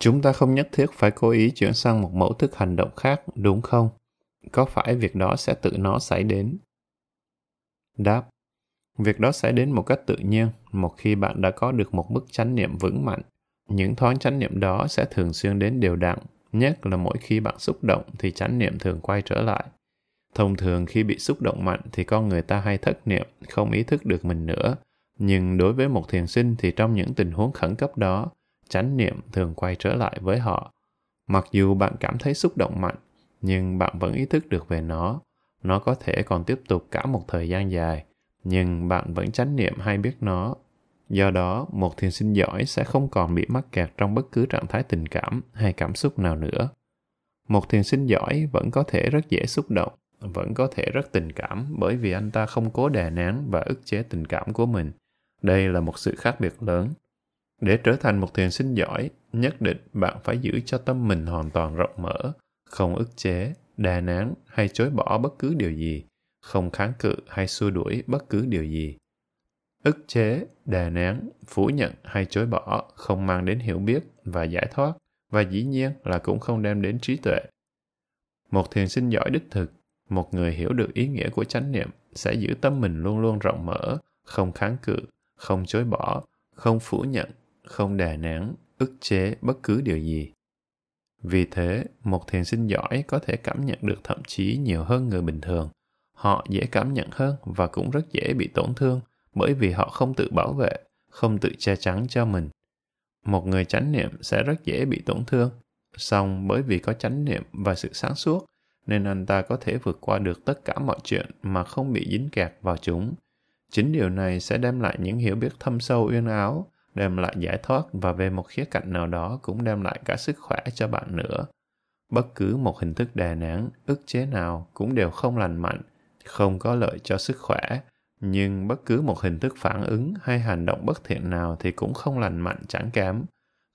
chúng ta không nhất thiết phải cố ý chuyển sang một mẫu thức hành động khác, đúng không? Có phải việc đó sẽ tự nó xảy đến? Đáp. Việc đó xảy đến một cách tự nhiên, một khi bạn đã có được một mức chánh niệm vững mạnh. Những thoáng chánh niệm đó sẽ thường xuyên đến đều đặn, nhất là mỗi khi bạn xúc động thì chánh niệm thường quay trở lại. Thông thường khi bị xúc động mạnh thì con người ta hay thất niệm, không ý thức được mình nữa. Nhưng đối với một thiền sinh thì trong những tình huống khẩn cấp đó chánh niệm thường quay trở lại với họ. Mặc dù bạn cảm thấy xúc động mạnh, nhưng bạn vẫn ý thức được về nó. Nó có thể còn tiếp tục cả một thời gian dài, nhưng bạn vẫn chánh niệm hay biết nó. Do đó, một thiền sinh giỏi sẽ không còn bị mắc kẹt trong bất cứ trạng thái tình cảm hay cảm xúc nào nữa. Một thiền sinh giỏi vẫn có thể rất dễ xúc động, vẫn có thể rất tình cảm bởi vì anh ta không cố đè nén và ức chế tình cảm của mình. Đây là một sự khác biệt lớn để trở thành một thiền sinh giỏi, nhất định bạn phải giữ cho tâm mình hoàn toàn rộng mở, không ức chế đà nán hay chối bỏ bất cứ điều gì, không kháng cự hay xua đuổi bất cứ điều gì. Ức chế đà nán phủ nhận hay chối bỏ không mang đến hiểu biết và giải thoát, và dĩ nhiên là cũng không đem đến trí tuệ. Một thiền sinh giỏi đích thực, một người hiểu được ý nghĩa của chánh niệm, sẽ giữ tâm mình luôn luôn rộng mở, không kháng cự, không chối bỏ, không phủ nhận không đè nén, ức chế bất cứ điều gì. Vì thế, một thiền sinh giỏi có thể cảm nhận được thậm chí nhiều hơn người bình thường. Họ dễ cảm nhận hơn và cũng rất dễ bị tổn thương bởi vì họ không tự bảo vệ, không tự che chắn cho mình. Một người chánh niệm sẽ rất dễ bị tổn thương. Song bởi vì có chánh niệm và sự sáng suốt, nên anh ta có thể vượt qua được tất cả mọi chuyện mà không bị dính kẹt vào chúng. Chính điều này sẽ đem lại những hiểu biết thâm sâu uyên áo đem lại giải thoát và về một khía cạnh nào đó cũng đem lại cả sức khỏe cho bạn nữa. Bất cứ một hình thức đè nén, ức chế nào cũng đều không lành mạnh, không có lợi cho sức khỏe. Nhưng bất cứ một hình thức phản ứng hay hành động bất thiện nào thì cũng không lành mạnh chẳng kém.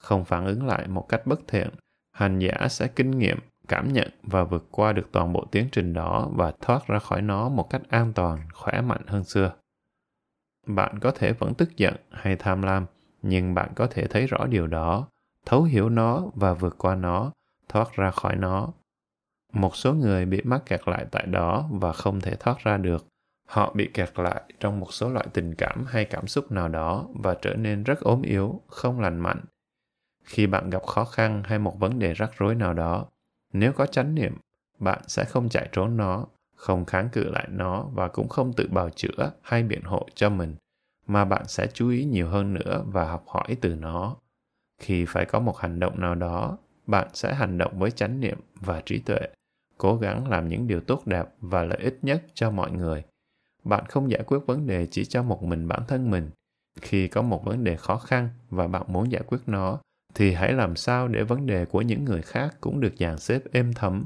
Không phản ứng lại một cách bất thiện, hành giả sẽ kinh nghiệm, cảm nhận và vượt qua được toàn bộ tiến trình đó và thoát ra khỏi nó một cách an toàn, khỏe mạnh hơn xưa. Bạn có thể vẫn tức giận hay tham lam nhưng bạn có thể thấy rõ điều đó thấu hiểu nó và vượt qua nó thoát ra khỏi nó. Một số người bị mắc kẹt lại tại đó và không thể thoát ra được. Họ bị kẹt lại trong một số loại tình cảm hay cảm xúc nào đó và trở nên rất ốm yếu không lành mạnh. Khi bạn gặp khó khăn hay một vấn đề rắc rối nào đó nếu có chánh niệm bạn sẽ không chạy trốn nó, không kháng cự lại nó và cũng không tự bào chữa hay biện hộ cho mình, mà bạn sẽ chú ý nhiều hơn nữa và học hỏi từ nó. Khi phải có một hành động nào đó, bạn sẽ hành động với chánh niệm và trí tuệ, cố gắng làm những điều tốt đẹp và lợi ích nhất cho mọi người. Bạn không giải quyết vấn đề chỉ cho một mình bản thân mình. Khi có một vấn đề khó khăn và bạn muốn giải quyết nó, thì hãy làm sao để vấn đề của những người khác cũng được dàn xếp êm thấm.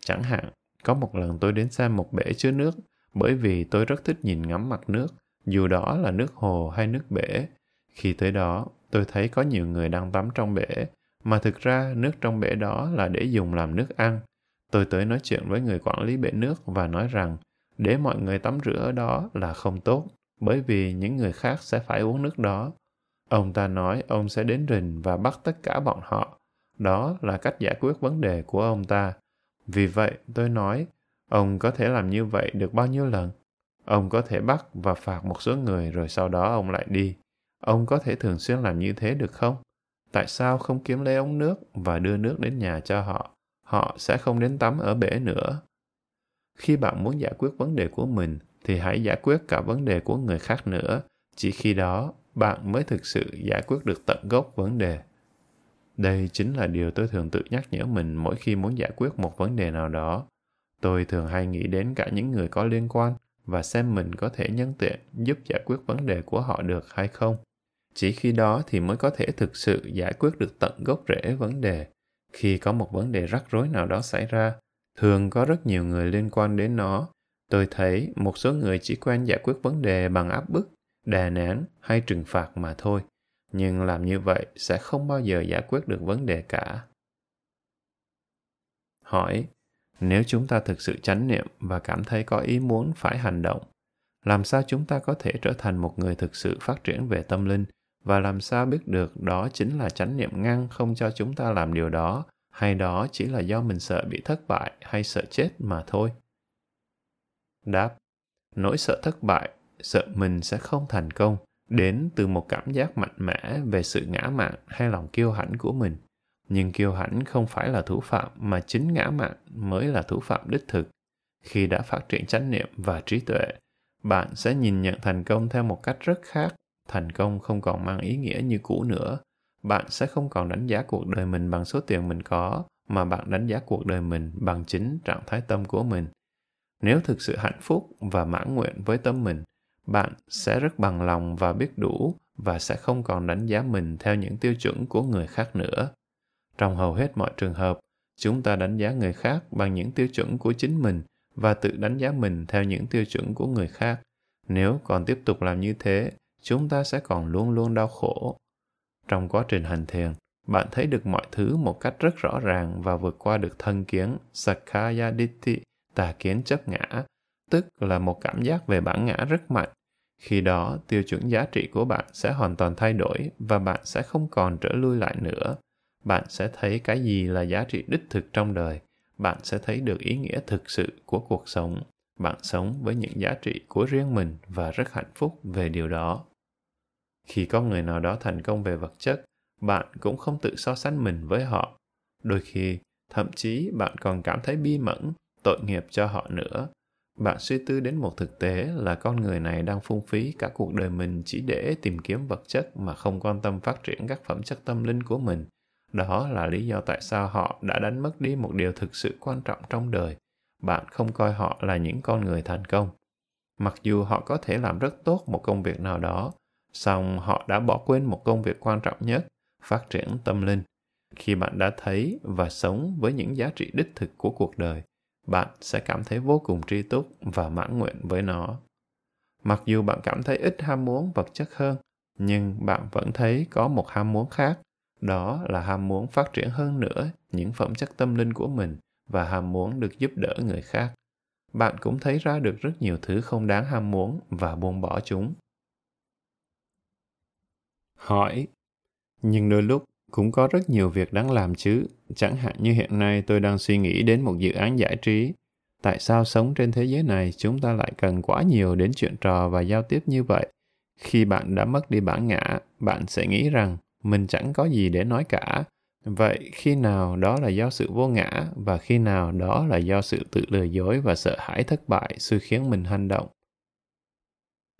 Chẳng hạn, có một lần tôi đến xem một bể chứa nước bởi vì tôi rất thích nhìn ngắm mặt nước, dù đó là nước hồ hay nước bể. Khi tới đó, tôi thấy có nhiều người đang tắm trong bể, mà thực ra nước trong bể đó là để dùng làm nước ăn. Tôi tới nói chuyện với người quản lý bể nước và nói rằng để mọi người tắm rửa ở đó là không tốt, bởi vì những người khác sẽ phải uống nước đó. Ông ta nói ông sẽ đến rình và bắt tất cả bọn họ. Đó là cách giải quyết vấn đề của ông ta. Vì vậy, tôi nói, ông có thể làm như vậy được bao nhiêu lần? Ông có thể bắt và phạt một số người rồi sau đó ông lại đi. Ông có thể thường xuyên làm như thế được không? Tại sao không kiếm lấy ống nước và đưa nước đến nhà cho họ? Họ sẽ không đến tắm ở bể nữa. Khi bạn muốn giải quyết vấn đề của mình, thì hãy giải quyết cả vấn đề của người khác nữa. Chỉ khi đó, bạn mới thực sự giải quyết được tận gốc vấn đề. Đây chính là điều tôi thường tự nhắc nhở mình mỗi khi muốn giải quyết một vấn đề nào đó. Tôi thường hay nghĩ đến cả những người có liên quan và xem mình có thể nhân tiện giúp giải quyết vấn đề của họ được hay không. Chỉ khi đó thì mới có thể thực sự giải quyết được tận gốc rễ vấn đề. Khi có một vấn đề rắc rối nào đó xảy ra, thường có rất nhiều người liên quan đến nó. Tôi thấy một số người chỉ quen giải quyết vấn đề bằng áp bức, đè nén hay trừng phạt mà thôi. Nhưng làm như vậy sẽ không bao giờ giải quyết được vấn đề cả. Hỏi, nếu chúng ta thực sự chánh niệm và cảm thấy có ý muốn phải hành động, làm sao chúng ta có thể trở thành một người thực sự phát triển về tâm linh? Và làm sao biết được đó chính là chánh niệm ngăn không cho chúng ta làm điều đó hay đó chỉ là do mình sợ bị thất bại hay sợ chết mà thôi? Đáp nỗi sợ thất bại sợ mình sẽ không thành công đến từ một cảm giác mạnh mẽ về sự ngã mạn hay lòng kiêu hãnh của mình nhưng kiêu hãnh không phải là thủ phạm mà chính ngã mạn mới là thủ phạm đích thực. Khi đã phát triển chánh niệm và trí tuệ, bạn sẽ nhìn nhận thành công theo một cách rất khác. Thành công không còn mang ý nghĩa như cũ nữa. Bạn sẽ không còn đánh giá cuộc đời mình bằng số tiền mình có, mà bạn đánh giá cuộc đời mình bằng chính trạng thái tâm của mình. Nếu thực sự hạnh phúc và mãn nguyện với tâm mình, bạn sẽ rất bằng lòng và biết đủ và sẽ không còn đánh giá mình theo những tiêu chuẩn của người khác nữa trong hầu hết mọi trường hợp chúng ta đánh giá người khác bằng những tiêu chuẩn của chính mình và tự đánh giá mình theo những tiêu chuẩn của người khác nếu còn tiếp tục làm như thế chúng ta sẽ còn luôn luôn đau khổ. Trong quá trình hành thiền, bạn thấy được mọi thứ một cách rất rõ ràng và vượt qua được thân kiến Sakkaya Ditthi, tà kiến chấp ngã, tức là một cảm giác về bản ngã rất mạnh. Khi đó, tiêu chuẩn giá trị của bạn sẽ hoàn toàn thay đổi và bạn sẽ không còn trở lui lại nữa. Bạn sẽ thấy cái gì là giá trị đích thực trong đời. Bạn sẽ thấy được ý nghĩa thực sự của cuộc sống. Bạn sống với những giá trị của riêng mình và rất hạnh phúc về điều đó khi có người nào đó thành công về vật chất, bạn cũng không tự so sánh mình với họ đôi khi, thậm chí bạn còn cảm thấy bi mẫn, tội nghiệp cho họ nữa bạn suy tư đến một thực tế là con người này đang phung phí cả cuộc đời mình chỉ để tìm kiếm vật chất mà không quan tâm phát triển các phẩm chất tâm linh của mình đó là lý do tại sao họ đã đánh mất đi một điều thực sự quan trọng trong đời. Bạn không coi họ là những con người thành công. Mặc dù họ có thể làm rất tốt một công việc nào đó, song họ đã bỏ quên một công việc quan trọng nhất, phát triển tâm linh. Khi bạn đã thấy và sống với những giá trị đích thực của cuộc đời, bạn sẽ cảm thấy vô cùng tri túc và mãn nguyện với nó. Mặc dù bạn cảm thấy ít ham muốn vật chất hơn, nhưng bạn vẫn thấy có một ham muốn khác đó là ham muốn phát triển hơn nữa những phẩm chất tâm linh của mình và ham muốn được giúp đỡ người khác. Bạn cũng thấy ra được rất nhiều thứ không đáng ham muốn và buông bỏ chúng. Hỏi, nhưng đôi lúc cũng có rất nhiều việc đáng làm chứ? Chẳng hạn như hiện nay tôi đang suy nghĩ đến một dự án giải trí. Tại sao sống trên thế giới này chúng ta lại cần quá nhiều đến chuyện trò và giao tiếp như vậy? Khi bạn đã mất đi bản ngã, bạn sẽ nghĩ rằng mình chẳng có gì để nói cả. Vậy khi nào đó là do sự vô ngã và khi nào đó là do sự tự lừa dối và sợ hãi thất bại xui khiến mình hành động?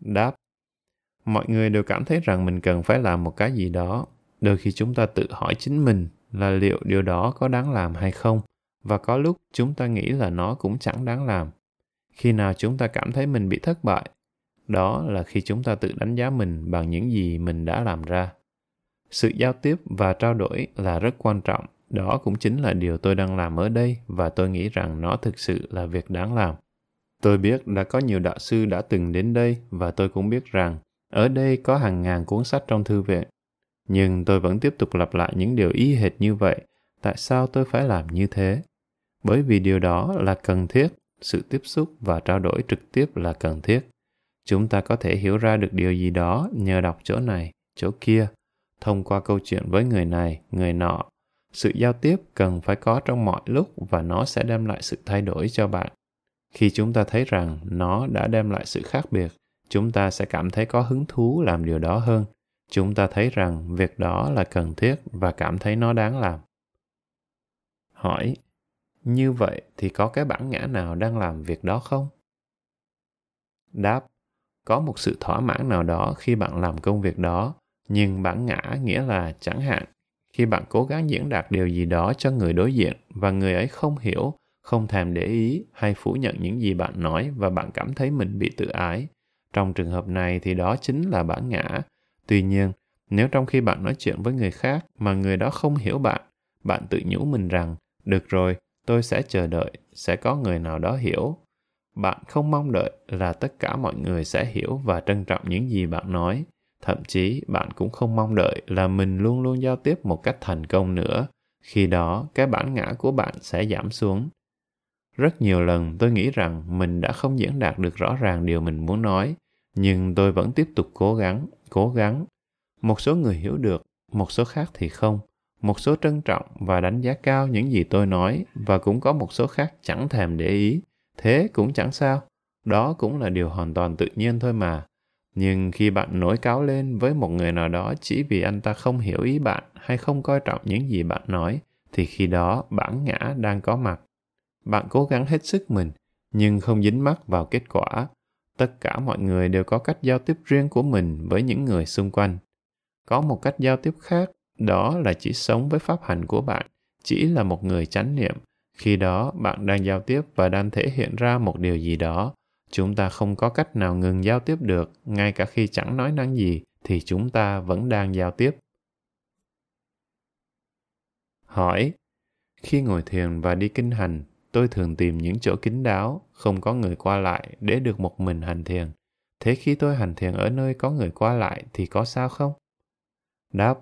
Đáp. Mọi người đều cảm thấy rằng mình cần phải làm một cái gì đó. Đôi khi chúng ta tự hỏi chính mình là liệu điều đó có đáng làm hay không, và có lúc chúng ta nghĩ là nó cũng chẳng đáng làm. Khi nào chúng ta cảm thấy mình bị thất bại, đó là khi chúng ta tự đánh giá mình bằng những gì mình đã làm ra sự giao tiếp và trao đổi là rất quan trọng. Đó cũng chính là điều tôi đang làm ở đây và tôi nghĩ rằng nó thực sự là việc đáng làm. Tôi biết đã có nhiều đạo sư đã từng đến đây và tôi cũng biết rằng ở đây có hàng ngàn cuốn sách trong thư viện. Nhưng tôi vẫn tiếp tục lặp lại những điều y hệt như vậy. Tại sao tôi phải làm như thế? Bởi vì điều đó là cần thiết. Sự tiếp xúc và trao đổi trực tiếp là cần thiết. Chúng ta có thể hiểu ra được điều gì đó nhờ đọc chỗ này, chỗ kia thông qua câu chuyện với người này, người nọ. Sự giao tiếp cần phải có trong mọi lúc và nó sẽ đem lại sự thay đổi cho bạn. Khi chúng ta thấy rằng nó đã đem lại sự khác biệt, chúng ta sẽ cảm thấy có hứng thú làm điều đó hơn. Chúng ta thấy rằng việc đó là cần thiết và cảm thấy nó đáng làm. Hỏi, như vậy thì có cái bản ngã nào đang làm việc đó không? Đáp, có một sự thỏa mãn nào đó khi bạn làm công việc đó nhưng bản ngã nghĩa là chẳng hạn, khi bạn cố gắng diễn đạt điều gì đó cho người đối diện và người ấy không hiểu, không thèm để ý hay phủ nhận những gì bạn nói và bạn cảm thấy mình bị tự ái, trong trường hợp này thì đó chính là bản ngã. Tuy nhiên, nếu trong khi bạn nói chuyện với người khác mà người đó không hiểu bạn bạn tự nhủ mình rằng, được rồi, tôi sẽ chờ đợi, sẽ có người nào đó hiểu. Bạn không mong đợi là tất cả mọi người sẽ hiểu và trân trọng những gì bạn nói thậm chí, bạn cũng không mong đợi là mình luôn luôn giao tiếp một cách thành công nữa. Khi đó, cái bản ngã của bạn sẽ giảm xuống. Rất nhiều lần tôi nghĩ rằng mình đã không diễn đạt được rõ ràng điều mình muốn nói, nhưng tôi vẫn tiếp tục cố gắng cố gắng. Một số người hiểu được, một số khác thì không. Một số trân trọng và đánh giá cao những gì tôi nói, và cũng có một số khác chẳng thèm để ý. Thế cũng chẳng sao. Đó cũng là điều hoàn toàn tự nhiên thôi mà nhưng khi bạn nổi cáo lên với một người nào đó chỉ vì anh ta không hiểu ý bạn hay không coi trọng những gì bạn nói, thì khi đó bản ngã đang có mặt. Bạn cố gắng hết sức mình, nhưng không dính mắc vào kết quả. Tất cả mọi người đều có cách giao tiếp riêng của mình với những người xung quanh. Có một cách giao tiếp khác, đó là chỉ sống với pháp hành của bạn, chỉ là một người chánh niệm. Khi đó bạn đang giao tiếp và đang thể hiện ra một điều gì đó chúng ta không có cách nào ngừng giao tiếp được, ngay cả khi chẳng nói năng gì, thì chúng ta vẫn đang giao tiếp. Hỏi, khi ngồi thiền và đi kinh hành, tôi thường tìm những chỗ kín đáo, không có người qua lại để được một mình hành thiền. Thế khi tôi hành thiền ở nơi có người qua lại thì có sao không? Đáp,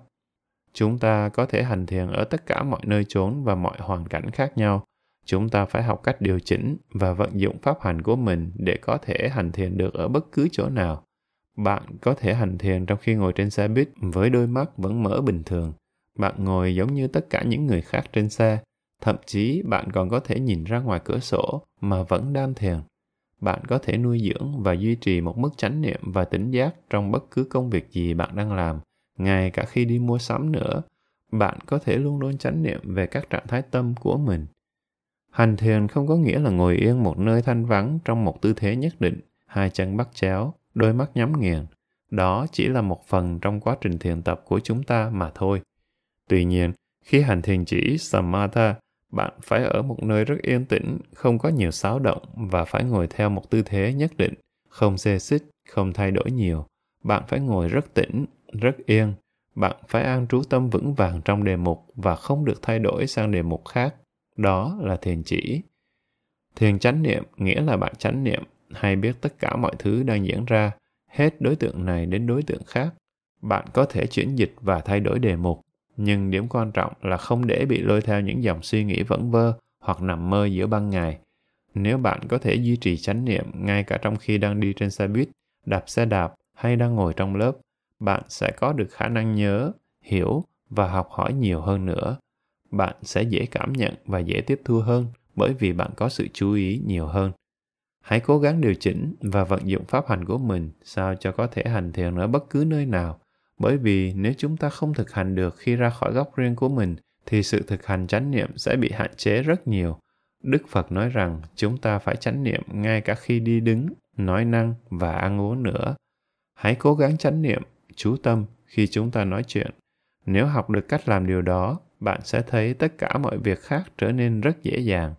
chúng ta có thể hành thiền ở tất cả mọi nơi chốn và mọi hoàn cảnh khác nhau chúng ta phải học cách điều chỉnh và vận dụng pháp hành của mình để có thể hành thiền được ở bất cứ chỗ nào. Bạn có thể hành thiền trong khi ngồi trên xe buýt với đôi mắt vẫn mở bình thường. Bạn ngồi giống như tất cả những người khác trên xe, thậm chí bạn còn có thể nhìn ra ngoài cửa sổ mà vẫn đang thiền. Bạn có thể nuôi dưỡng và duy trì một mức chánh niệm và tỉnh giác trong bất cứ công việc gì bạn đang làm, ngay cả khi đi mua sắm nữa. Bạn có thể luôn luôn chánh niệm về các trạng thái tâm của mình hành thiền không có nghĩa là ngồi yên một nơi thanh vắng trong một tư thế nhất định, hai chân bắt chéo, đôi mắt nhắm nghiền. Đó chỉ là một phần trong quá trình thiền tập của chúng ta mà thôi. Tuy nhiên, khi hành thiền chỉ samatha, bạn phải ở một nơi rất yên tĩnh, không có nhiều xáo động và phải ngồi theo một tư thế nhất định, không xê xích, không thay đổi nhiều. Bạn phải ngồi rất tĩnh, rất yên. Bạn phải an trú tâm vững vàng trong đề mục và không được thay đổi sang đề mục khác đó là thiền chỉ. Thiền chánh niệm nghĩa là bạn chánh niệm, hay biết tất cả mọi thứ đang diễn ra, hết đối tượng này đến đối tượng khác. Bạn có thể chuyển dịch và thay đổi đề mục, nhưng điểm quan trọng là không để bị lôi theo những dòng suy nghĩ vẩn vơ hoặc nằm mơ giữa ban ngày. Nếu bạn có thể duy trì chánh niệm ngay cả trong khi đang đi trên xe buýt, đạp xe đạp hay đang ngồi trong lớp, bạn sẽ có được khả năng nhớ, hiểu và học hỏi nhiều hơn nữa bạn sẽ dễ cảm nhận và dễ tiếp thu hơn bởi vì bạn có sự chú ý nhiều hơn hãy cố gắng điều chỉnh và vận dụng pháp hành của mình sao cho có thể hành thiền ở bất cứ nơi nào bởi vì nếu chúng ta không thực hành được khi ra khỏi góc riêng của mình thì sự thực hành chánh niệm sẽ bị hạn chế rất nhiều. Đức Phật nói rằng chúng ta phải chánh niệm ngay cả khi đi đứng, nói năng và ăn uống nữa. Hãy cố gắng chánh niệm, chú tâm khi chúng ta nói chuyện. Nếu học được cách làm điều đó, bạn sẽ thấy tất cả mọi việc khác trở nên rất dễ dàng.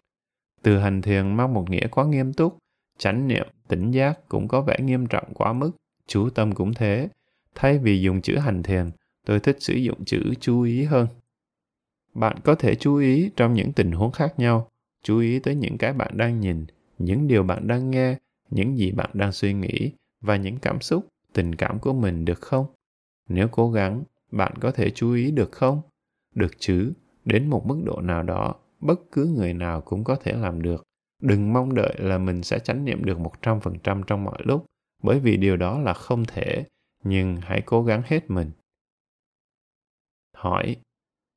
Từ hành thiền mang một nghĩa quá nghiêm túc, chánh niệm, tỉnh giác cũng có vẻ nghiêm trọng quá mức, chú tâm cũng thế. Thay vì dùng chữ hành thiền, tôi thích sử dụng chữ chú ý hơn. Bạn có thể chú ý trong những tình huống khác nhau, chú ý tới những cái bạn đang nhìn, những điều bạn đang nghe, những gì bạn đang suy nghĩ và những cảm xúc, tình cảm của mình được không? Nếu cố gắng, bạn có thể chú ý được không? Được chứ, đến một mức độ nào đó, bất cứ người nào cũng có thể làm được. Đừng mong đợi là mình sẽ chánh niệm được 100% trong mọi lúc, bởi vì điều đó là không thể, nhưng hãy cố gắng hết mình. Hỏi,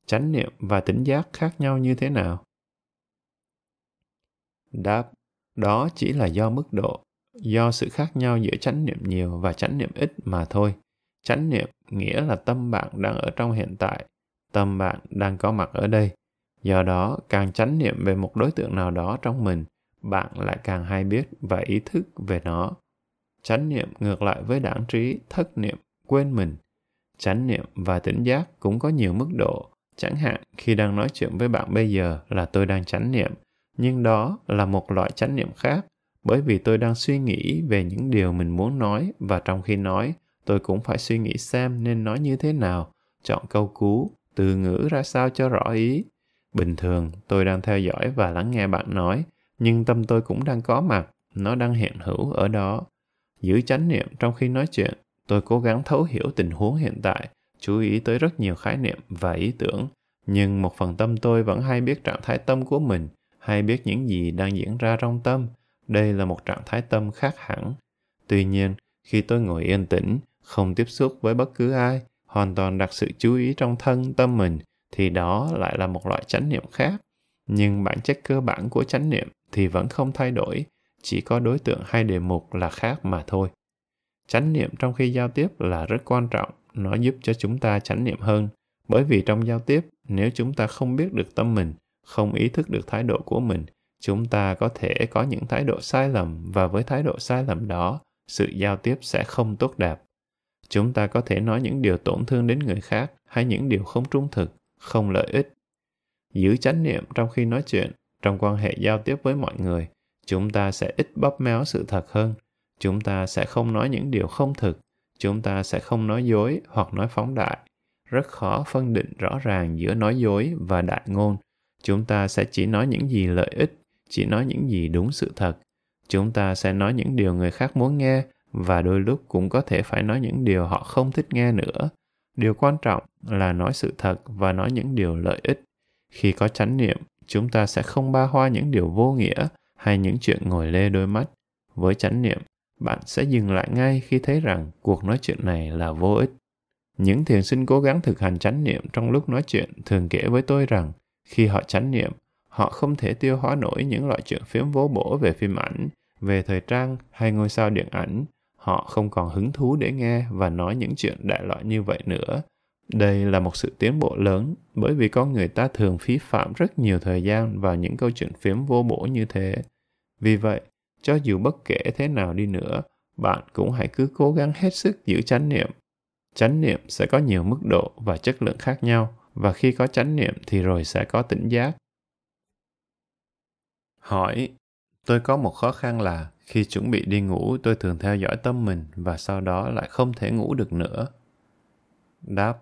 chánh niệm và tỉnh giác khác nhau như thế nào? Đáp, đó chỉ là do mức độ, do sự khác nhau giữa chánh niệm nhiều và chánh niệm ít mà thôi. Chánh niệm nghĩa là tâm bạn đang ở trong hiện tại, tâm bạn đang có mặt ở đây. Do đó, càng chánh niệm về một đối tượng nào đó trong mình, bạn lại càng hay biết và ý thức về nó. Chánh niệm ngược lại với đảng trí, thất niệm, quên mình. Chánh niệm và tỉnh giác cũng có nhiều mức độ. Chẳng hạn khi đang nói chuyện với bạn bây giờ là tôi đang chánh niệm, nhưng đó là một loại chánh niệm khác bởi vì tôi đang suy nghĩ về những điều mình muốn nói và trong khi nói tôi cũng phải suy nghĩ xem nên nói như thế nào chọn câu cú từ ngữ ra sao cho rõ ý. Bình thường, tôi đang theo dõi và lắng nghe bạn nói, nhưng tâm tôi cũng đang có mặt, nó đang hiện hữu ở đó. Giữ chánh niệm trong khi nói chuyện, tôi cố gắng thấu hiểu tình huống hiện tại, chú ý tới rất nhiều khái niệm và ý tưởng. Nhưng một phần tâm tôi vẫn hay biết trạng thái tâm của mình, hay biết những gì đang diễn ra trong tâm. Đây là một trạng thái tâm khác hẳn. Tuy nhiên, khi tôi ngồi yên tĩnh, không tiếp xúc với bất cứ ai hoàn toàn đặt sự chú ý trong thân, tâm mình, thì đó lại là một loại chánh niệm khác. Nhưng bản chất cơ bản của chánh niệm thì vẫn không thay đổi, chỉ có đối tượng hay đề mục là khác mà thôi. Chánh niệm trong khi giao tiếp là rất quan trọng, nó giúp cho chúng ta chánh niệm hơn. Bởi vì trong giao tiếp, nếu chúng ta không biết được tâm mình, không ý thức được thái độ của mình, chúng ta có thể có những thái độ sai lầm và với thái độ sai lầm đó, sự giao tiếp sẽ không tốt đẹp chúng ta có thể nói những điều tổn thương đến người khác hay những điều không trung thực, không lợi ích. Giữ chánh niệm trong khi nói chuyện, trong quan hệ giao tiếp với mọi người, chúng ta sẽ ít bóp méo sự thật hơn. Chúng ta sẽ không nói những điều không thực, chúng ta sẽ không nói dối hoặc nói phóng đại. Rất khó phân định rõ ràng giữa nói dối và đại ngôn. Chúng ta sẽ chỉ nói những gì lợi ích, chỉ nói những gì đúng sự thật. Chúng ta sẽ nói những điều người khác muốn nghe và đôi lúc cũng có thể phải nói những điều họ không thích nghe nữa. Điều quan trọng là nói sự thật và nói những điều lợi ích. Khi có chánh niệm, chúng ta sẽ không ba hoa những điều vô nghĩa hay những chuyện ngồi lê đôi mắt. Với chánh niệm, bạn sẽ dừng lại ngay khi thấy rằng cuộc nói chuyện này là vô ích. Những thiền sinh cố gắng thực hành chánh niệm trong lúc nói chuyện thường kể với tôi rằng khi họ chánh niệm, họ không thể tiêu hóa nổi những loại chuyện phiếm vố bổ về phim ảnh, về thời trang hay ngôi sao điện ảnh họ không còn hứng thú để nghe và nói những chuyện đại loại như vậy nữa. Đây là một sự tiến bộ lớn, bởi vì con người ta thường phí phạm rất nhiều thời gian vào những câu chuyện phiếm vô bổ như thế. Vì vậy, cho dù bất kể thế nào đi nữa, bạn cũng hãy cứ cố gắng hết sức giữ chánh niệm. Chánh niệm sẽ có nhiều mức độ và chất lượng khác nhau, và khi có chánh niệm thì rồi sẽ có tỉnh giác. Hỏi tôi có một khó khăn là khi chuẩn bị đi ngủ, tôi thường theo dõi tâm mình và sau đó lại không thể ngủ được nữa. Đáp,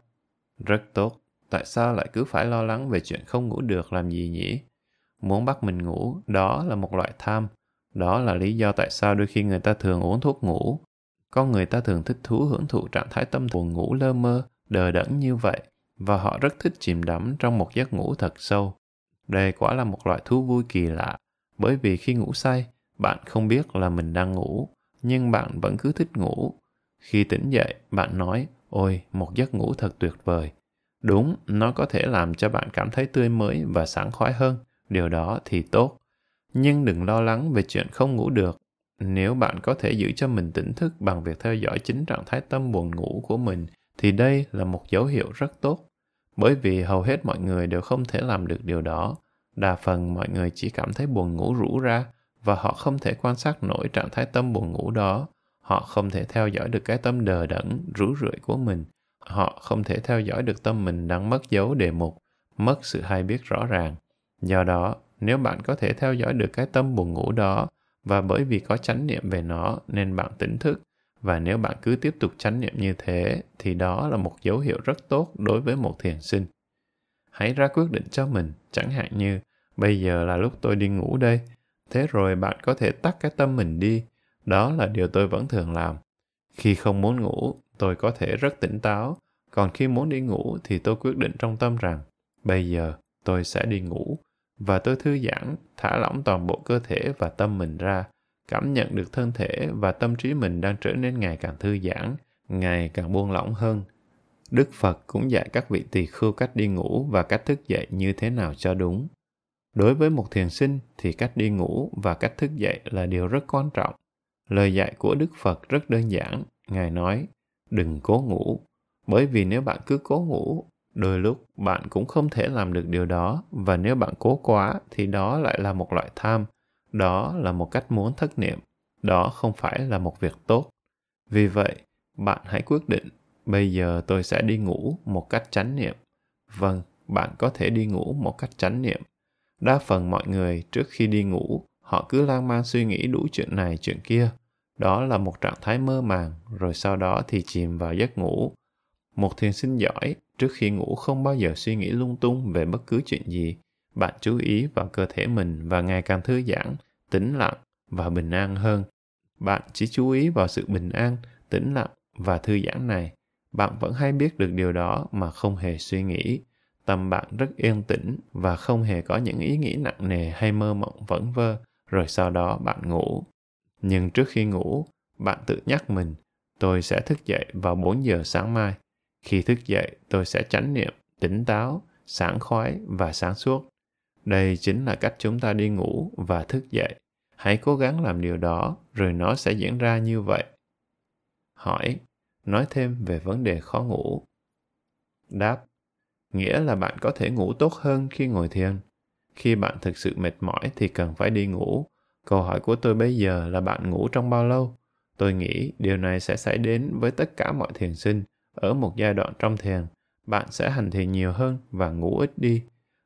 rất tốt. Tại sao lại cứ phải lo lắng về chuyện không ngủ được? Làm gì nhỉ? Muốn bắt mình ngủ, đó là một loại tham. Đó là lý do tại sao đôi khi người ta thường uống thuốc ngủ. Con người ta thường thích thú hưởng thụ trạng thái tâm buồn ngủ lơ mơ, đờ đẫn như vậy, và họ rất thích chìm đắm trong một giấc ngủ thật sâu. Đây quả là một loại thú vui kỳ lạ bởi vì khi ngủ say, bạn không biết là mình đang ngủ, nhưng bạn vẫn cứ thích ngủ. Khi tỉnh dậy, bạn nói, ôi, một giấc ngủ thật tuyệt vời. Đúng, nó có thể làm cho bạn cảm thấy tươi mới và sảng khoái hơn, điều đó thì tốt. Nhưng đừng lo lắng về chuyện không ngủ được. Nếu bạn có thể giữ cho mình tỉnh thức bằng việc theo dõi chính trạng thái tâm buồn ngủ của mình, thì đây là một dấu hiệu rất tốt. Bởi vì hầu hết mọi người đều không thể làm được điều đó. Đa phần mọi người chỉ cảm thấy buồn ngủ rũ ra và họ không thể quan sát nổi trạng thái tâm buồn ngủ đó. Họ không thể theo dõi được cái tâm đờ đẫn, rũ rượi của mình. Họ không thể theo dõi được tâm mình đang mất dấu đề mục, mất sự hay biết rõ ràng. Do đó, nếu bạn có thể theo dõi được cái tâm buồn ngủ đó và bởi vì có chánh niệm về nó nên bạn tỉnh thức và nếu bạn cứ tiếp tục chánh niệm như thế thì đó là một dấu hiệu rất tốt đối với một thiền sinh hãy ra quyết định cho mình. Chẳng hạn như, bây giờ là lúc tôi đi ngủ đây. Thế rồi bạn có thể tắt cái tâm mình đi. Đó là điều tôi vẫn thường làm. Khi không muốn ngủ, tôi có thể rất tỉnh táo. Còn khi muốn đi ngủ thì tôi quyết định trong tâm rằng, bây giờ tôi sẽ đi ngủ. Và tôi thư giãn, thả lỏng toàn bộ cơ thể và tâm mình ra. Cảm nhận được thân thể và tâm trí mình đang trở nên ngày càng thư giãn, ngày càng buông lỏng hơn đức phật cũng dạy các vị tỳ khưu cách đi ngủ và cách thức dậy như thế nào cho đúng. Đối với một thiền sinh thì cách đi ngủ và cách thức dậy là điều rất quan trọng. Lời dạy của đức phật rất đơn giản. Ngài nói, đừng cố ngủ, bởi vì nếu bạn cứ cố ngủ, đôi lúc bạn cũng không thể làm được điều đó. Và nếu bạn cố quá thì đó lại là một loại tham. Đó là một cách muốn thất niệm. Đó không phải là một việc tốt. Vì vậy, bạn hãy quyết định bây giờ tôi sẽ đi ngủ một cách chánh niệm. Vâng bạn có thể đi ngủ một cách chánh niệm. Đa phần mọi người trước khi đi ngủ, họ cứ lan man suy nghĩ đủ chuyện này, chuyện kia. Đó là một trạng thái mơ màng, rồi sau đó thì chìm vào giấc ngủ. Một thiền sinh giỏi trước khi ngủ không bao giờ suy nghĩ lung tung về bất cứ chuyện gì. Bạn chú ý vào cơ thể mình và ngày càng thư giãn, tĩnh lặng và bình an hơn. Bạn chỉ chú ý vào sự bình an, tĩnh lặng và thư giãn này bạn vẫn hay biết được điều đó mà không hề suy nghĩ. Tâm bạn rất yên tĩnh và không hề có những ý nghĩ nặng nề hay mơ mộng vẩn vơ, rồi sau đó bạn ngủ. Nhưng trước khi ngủ, bạn tự nhắc mình, tôi sẽ thức dậy vào 4 giờ sáng mai. Khi thức dậy, tôi sẽ chánh niệm, tỉnh táo, sảng khoái và sáng suốt. Đây chính là cách chúng ta đi ngủ và thức dậy. Hãy cố gắng làm điều đó, rồi nó sẽ diễn ra như vậy. Hỏi nói thêm về vấn đề khó ngủ. Đáp, nghĩa là bạn có thể ngủ tốt hơn khi ngồi thiền. Khi bạn thực sự mệt mỏi thì cần phải đi ngủ. Câu hỏi của tôi bây giờ là bạn ngủ trong bao lâu? Tôi nghĩ điều này sẽ xảy đến với tất cả mọi thiền sinh. Ở một giai đoạn trong thiền, bạn sẽ hành thiền nhiều hơn và ngủ ít đi.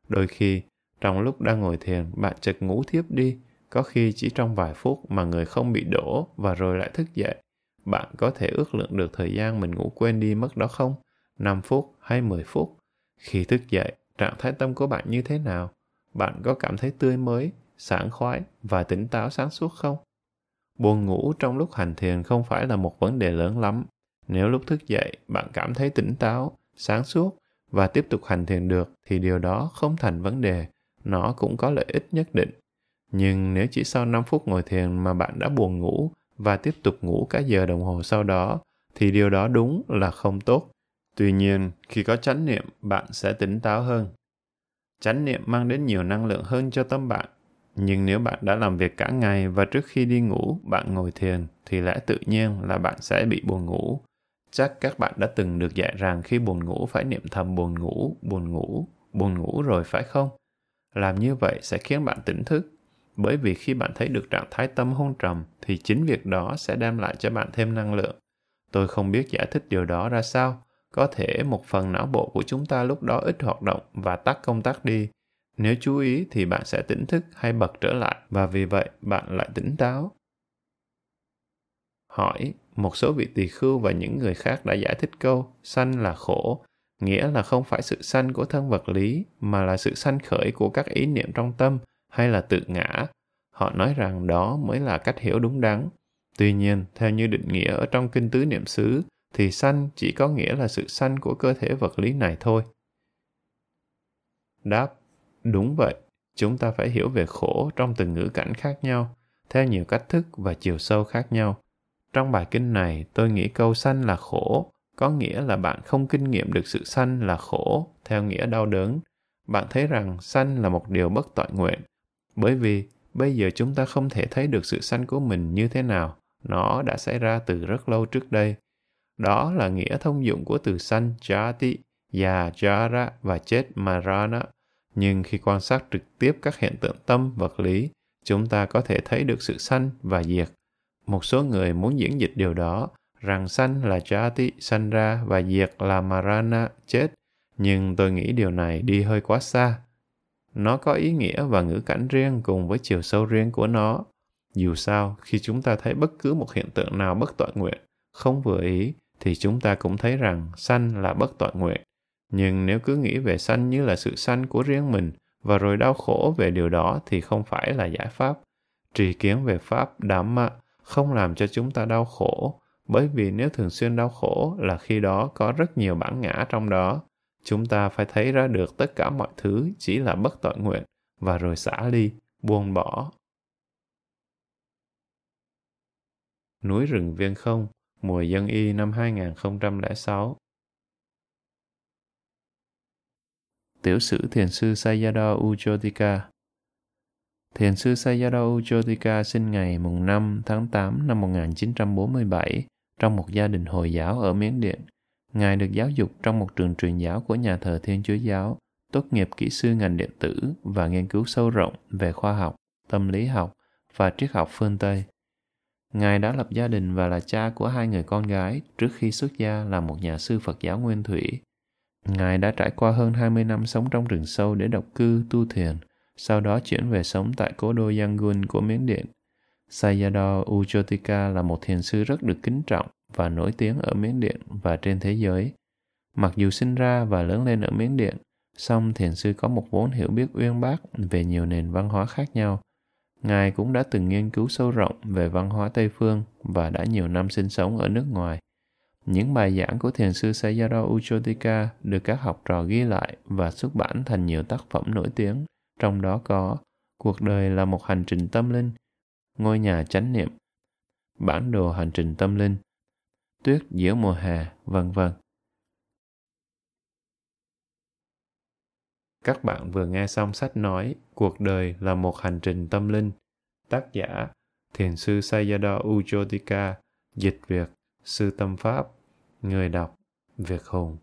Đôi khi, trong lúc đang ngồi thiền, bạn chợt ngủ thiếp đi. Có khi chỉ trong vài phút mà người không bị đổ và rồi lại thức dậy bạn có thể ước lượng được thời gian mình ngủ quên đi mất đó không? 5 phút hay 10 phút? Khi thức dậy, trạng thái tâm của bạn như thế nào? Bạn có cảm thấy tươi mới, sảng khoái và tỉnh táo sáng suốt không? Buồn ngủ trong lúc hành thiền không phải là một vấn đề lớn lắm. Nếu lúc thức dậy bạn cảm thấy tỉnh táo, sáng suốt và tiếp tục hành thiền được thì điều đó không thành vấn đề, nó cũng có lợi ích nhất định. Nhưng nếu chỉ sau 5 phút ngồi thiền mà bạn đã buồn ngủ và tiếp tục ngủ cả giờ đồng hồ sau đó thì điều đó đúng là không tốt. Tuy nhiên, khi có chánh niệm, bạn sẽ tỉnh táo hơn. Chánh niệm mang đến nhiều năng lượng hơn cho tâm bạn. Nhưng nếu bạn đã làm việc cả ngày và trước khi đi ngủ bạn ngồi thiền thì lẽ tự nhiên là bạn sẽ bị buồn ngủ. Chắc các bạn đã từng được dạy rằng khi buồn ngủ phải niệm thầm buồn ngủ, buồn ngủ, buồn ngủ rồi phải không? Làm như vậy sẽ khiến bạn tỉnh thức bởi vì khi bạn thấy được trạng thái tâm hôn trầm, thì chính việc đó sẽ đem lại cho bạn thêm năng lượng. Tôi không biết giải thích điều đó ra sao. Có thể một phần não bộ của chúng ta lúc đó ít hoạt động và tắt công tắc đi. Nếu chú ý thì bạn sẽ tỉnh thức hay bật trở lại và vì vậy bạn lại tỉnh táo. Hỏi, một số vị tỳ khưu và những người khác đã giải thích câu, sanh là khổ, nghĩa là không phải sự sanh của thân vật lý, mà là sự sanh khởi của các ý niệm trong tâm hay là tự ngã, họ nói rằng đó mới là cách hiểu đúng đắn. Tuy nhiên, theo như định nghĩa ở trong kinh tứ niệm xứ, thì sanh chỉ có nghĩa là sự sanh của cơ thể vật lý này thôi. Đáp, đúng vậy. Chúng ta phải hiểu về khổ trong từng ngữ cảnh khác nhau, theo nhiều cách thức và chiều sâu khác nhau. Trong bài kinh này, tôi nghĩ câu sanh là khổ, có nghĩa là bạn không kinh nghiệm được sự sanh là khổ, theo nghĩa đau đớn. Bạn thấy rằng sanh là một điều bất tội nguyện bởi vì bây giờ chúng ta không thể thấy được sự sanh của mình như thế nào nó đã xảy ra từ rất lâu trước đây đó là nghĩa thông dụng của từ sanh jati già Jara và chết Marana. Nhưng khi quan sát trực tiếp các hiện tượng tâm vật lý, chúng ta có thể thấy được sự sanh và diệt. Một số người muốn diễn dịch điều đó, rằng sanh là Jati, sanh ra và diệt là Marana, chết. Nhưng tôi nghĩ điều này đi hơi quá xa. Nó có ý nghĩa và ngữ cảnh riêng cùng với chiều sâu riêng của nó. Dù sao, khi chúng ta thấy bất cứ một hiện tượng nào bất toại nguyện, không vừa ý, thì chúng ta cũng thấy rằng sanh là bất toại nguyện. Nhưng nếu cứ nghĩ về sanh như là sự sanh của riêng mình và rồi đau khổ về điều đó thì không phải là giải pháp. Trì kiến về pháp đảm mạ không làm cho chúng ta đau khổ, bởi vì nếu thường xuyên đau khổ là khi đó có rất nhiều bản ngã trong đó. Chúng ta phải thấy ra được tất cả mọi thứ chỉ là bất tội nguyện và rồi xả ly, buông bỏ. Núi rừng viên không, mùa dân y năm 2006 Tiểu sử Thiền sư Sayadaw Ujotika Thiền sư Sayadaw Ujotika sinh ngày mùng 5 tháng 8 năm 1947 trong một gia đình Hồi giáo ở Miến Điện. Ngài được giáo dục trong một trường truyền giáo của nhà thờ Thiên Chúa Giáo, tốt nghiệp kỹ sư ngành điện tử và nghiên cứu sâu rộng về khoa học, tâm lý học và triết học phương Tây. Ngài đã lập gia đình và là cha của hai người con gái trước khi xuất gia là một nhà sư Phật giáo nguyên thủy. Ngài đã trải qua hơn 20 năm sống trong rừng sâu để độc cư tu thiền, sau đó chuyển về sống tại cố đô Yangon của Miến Điện. Sayadaw Ujotika là một thiền sư rất được kính trọng và nổi tiếng ở Miến Điện và trên thế giới. Mặc dù sinh ra và lớn lên ở Miến Điện, song thiền sư có một vốn hiểu biết uyên bác về nhiều nền văn hóa khác nhau. Ngài cũng đã từng nghiên cứu sâu rộng về văn hóa Tây Phương và đã nhiều năm sinh sống ở nước ngoài. Những bài giảng của thiền sư Sayadaw Uchotika được các học trò ghi lại và xuất bản thành nhiều tác phẩm nổi tiếng, trong đó có Cuộc đời là một hành trình tâm linh, Ngôi nhà chánh niệm, Bản đồ hành trình tâm linh, Tuyết giữa mùa hè, vân vân. Các bạn vừa nghe xong sách nói Cuộc đời là một hành trình tâm linh. Tác giả Thiền sư Sayadaw Ujotika, dịch Việt, Sư Tâm Pháp, người đọc Việt Hùng.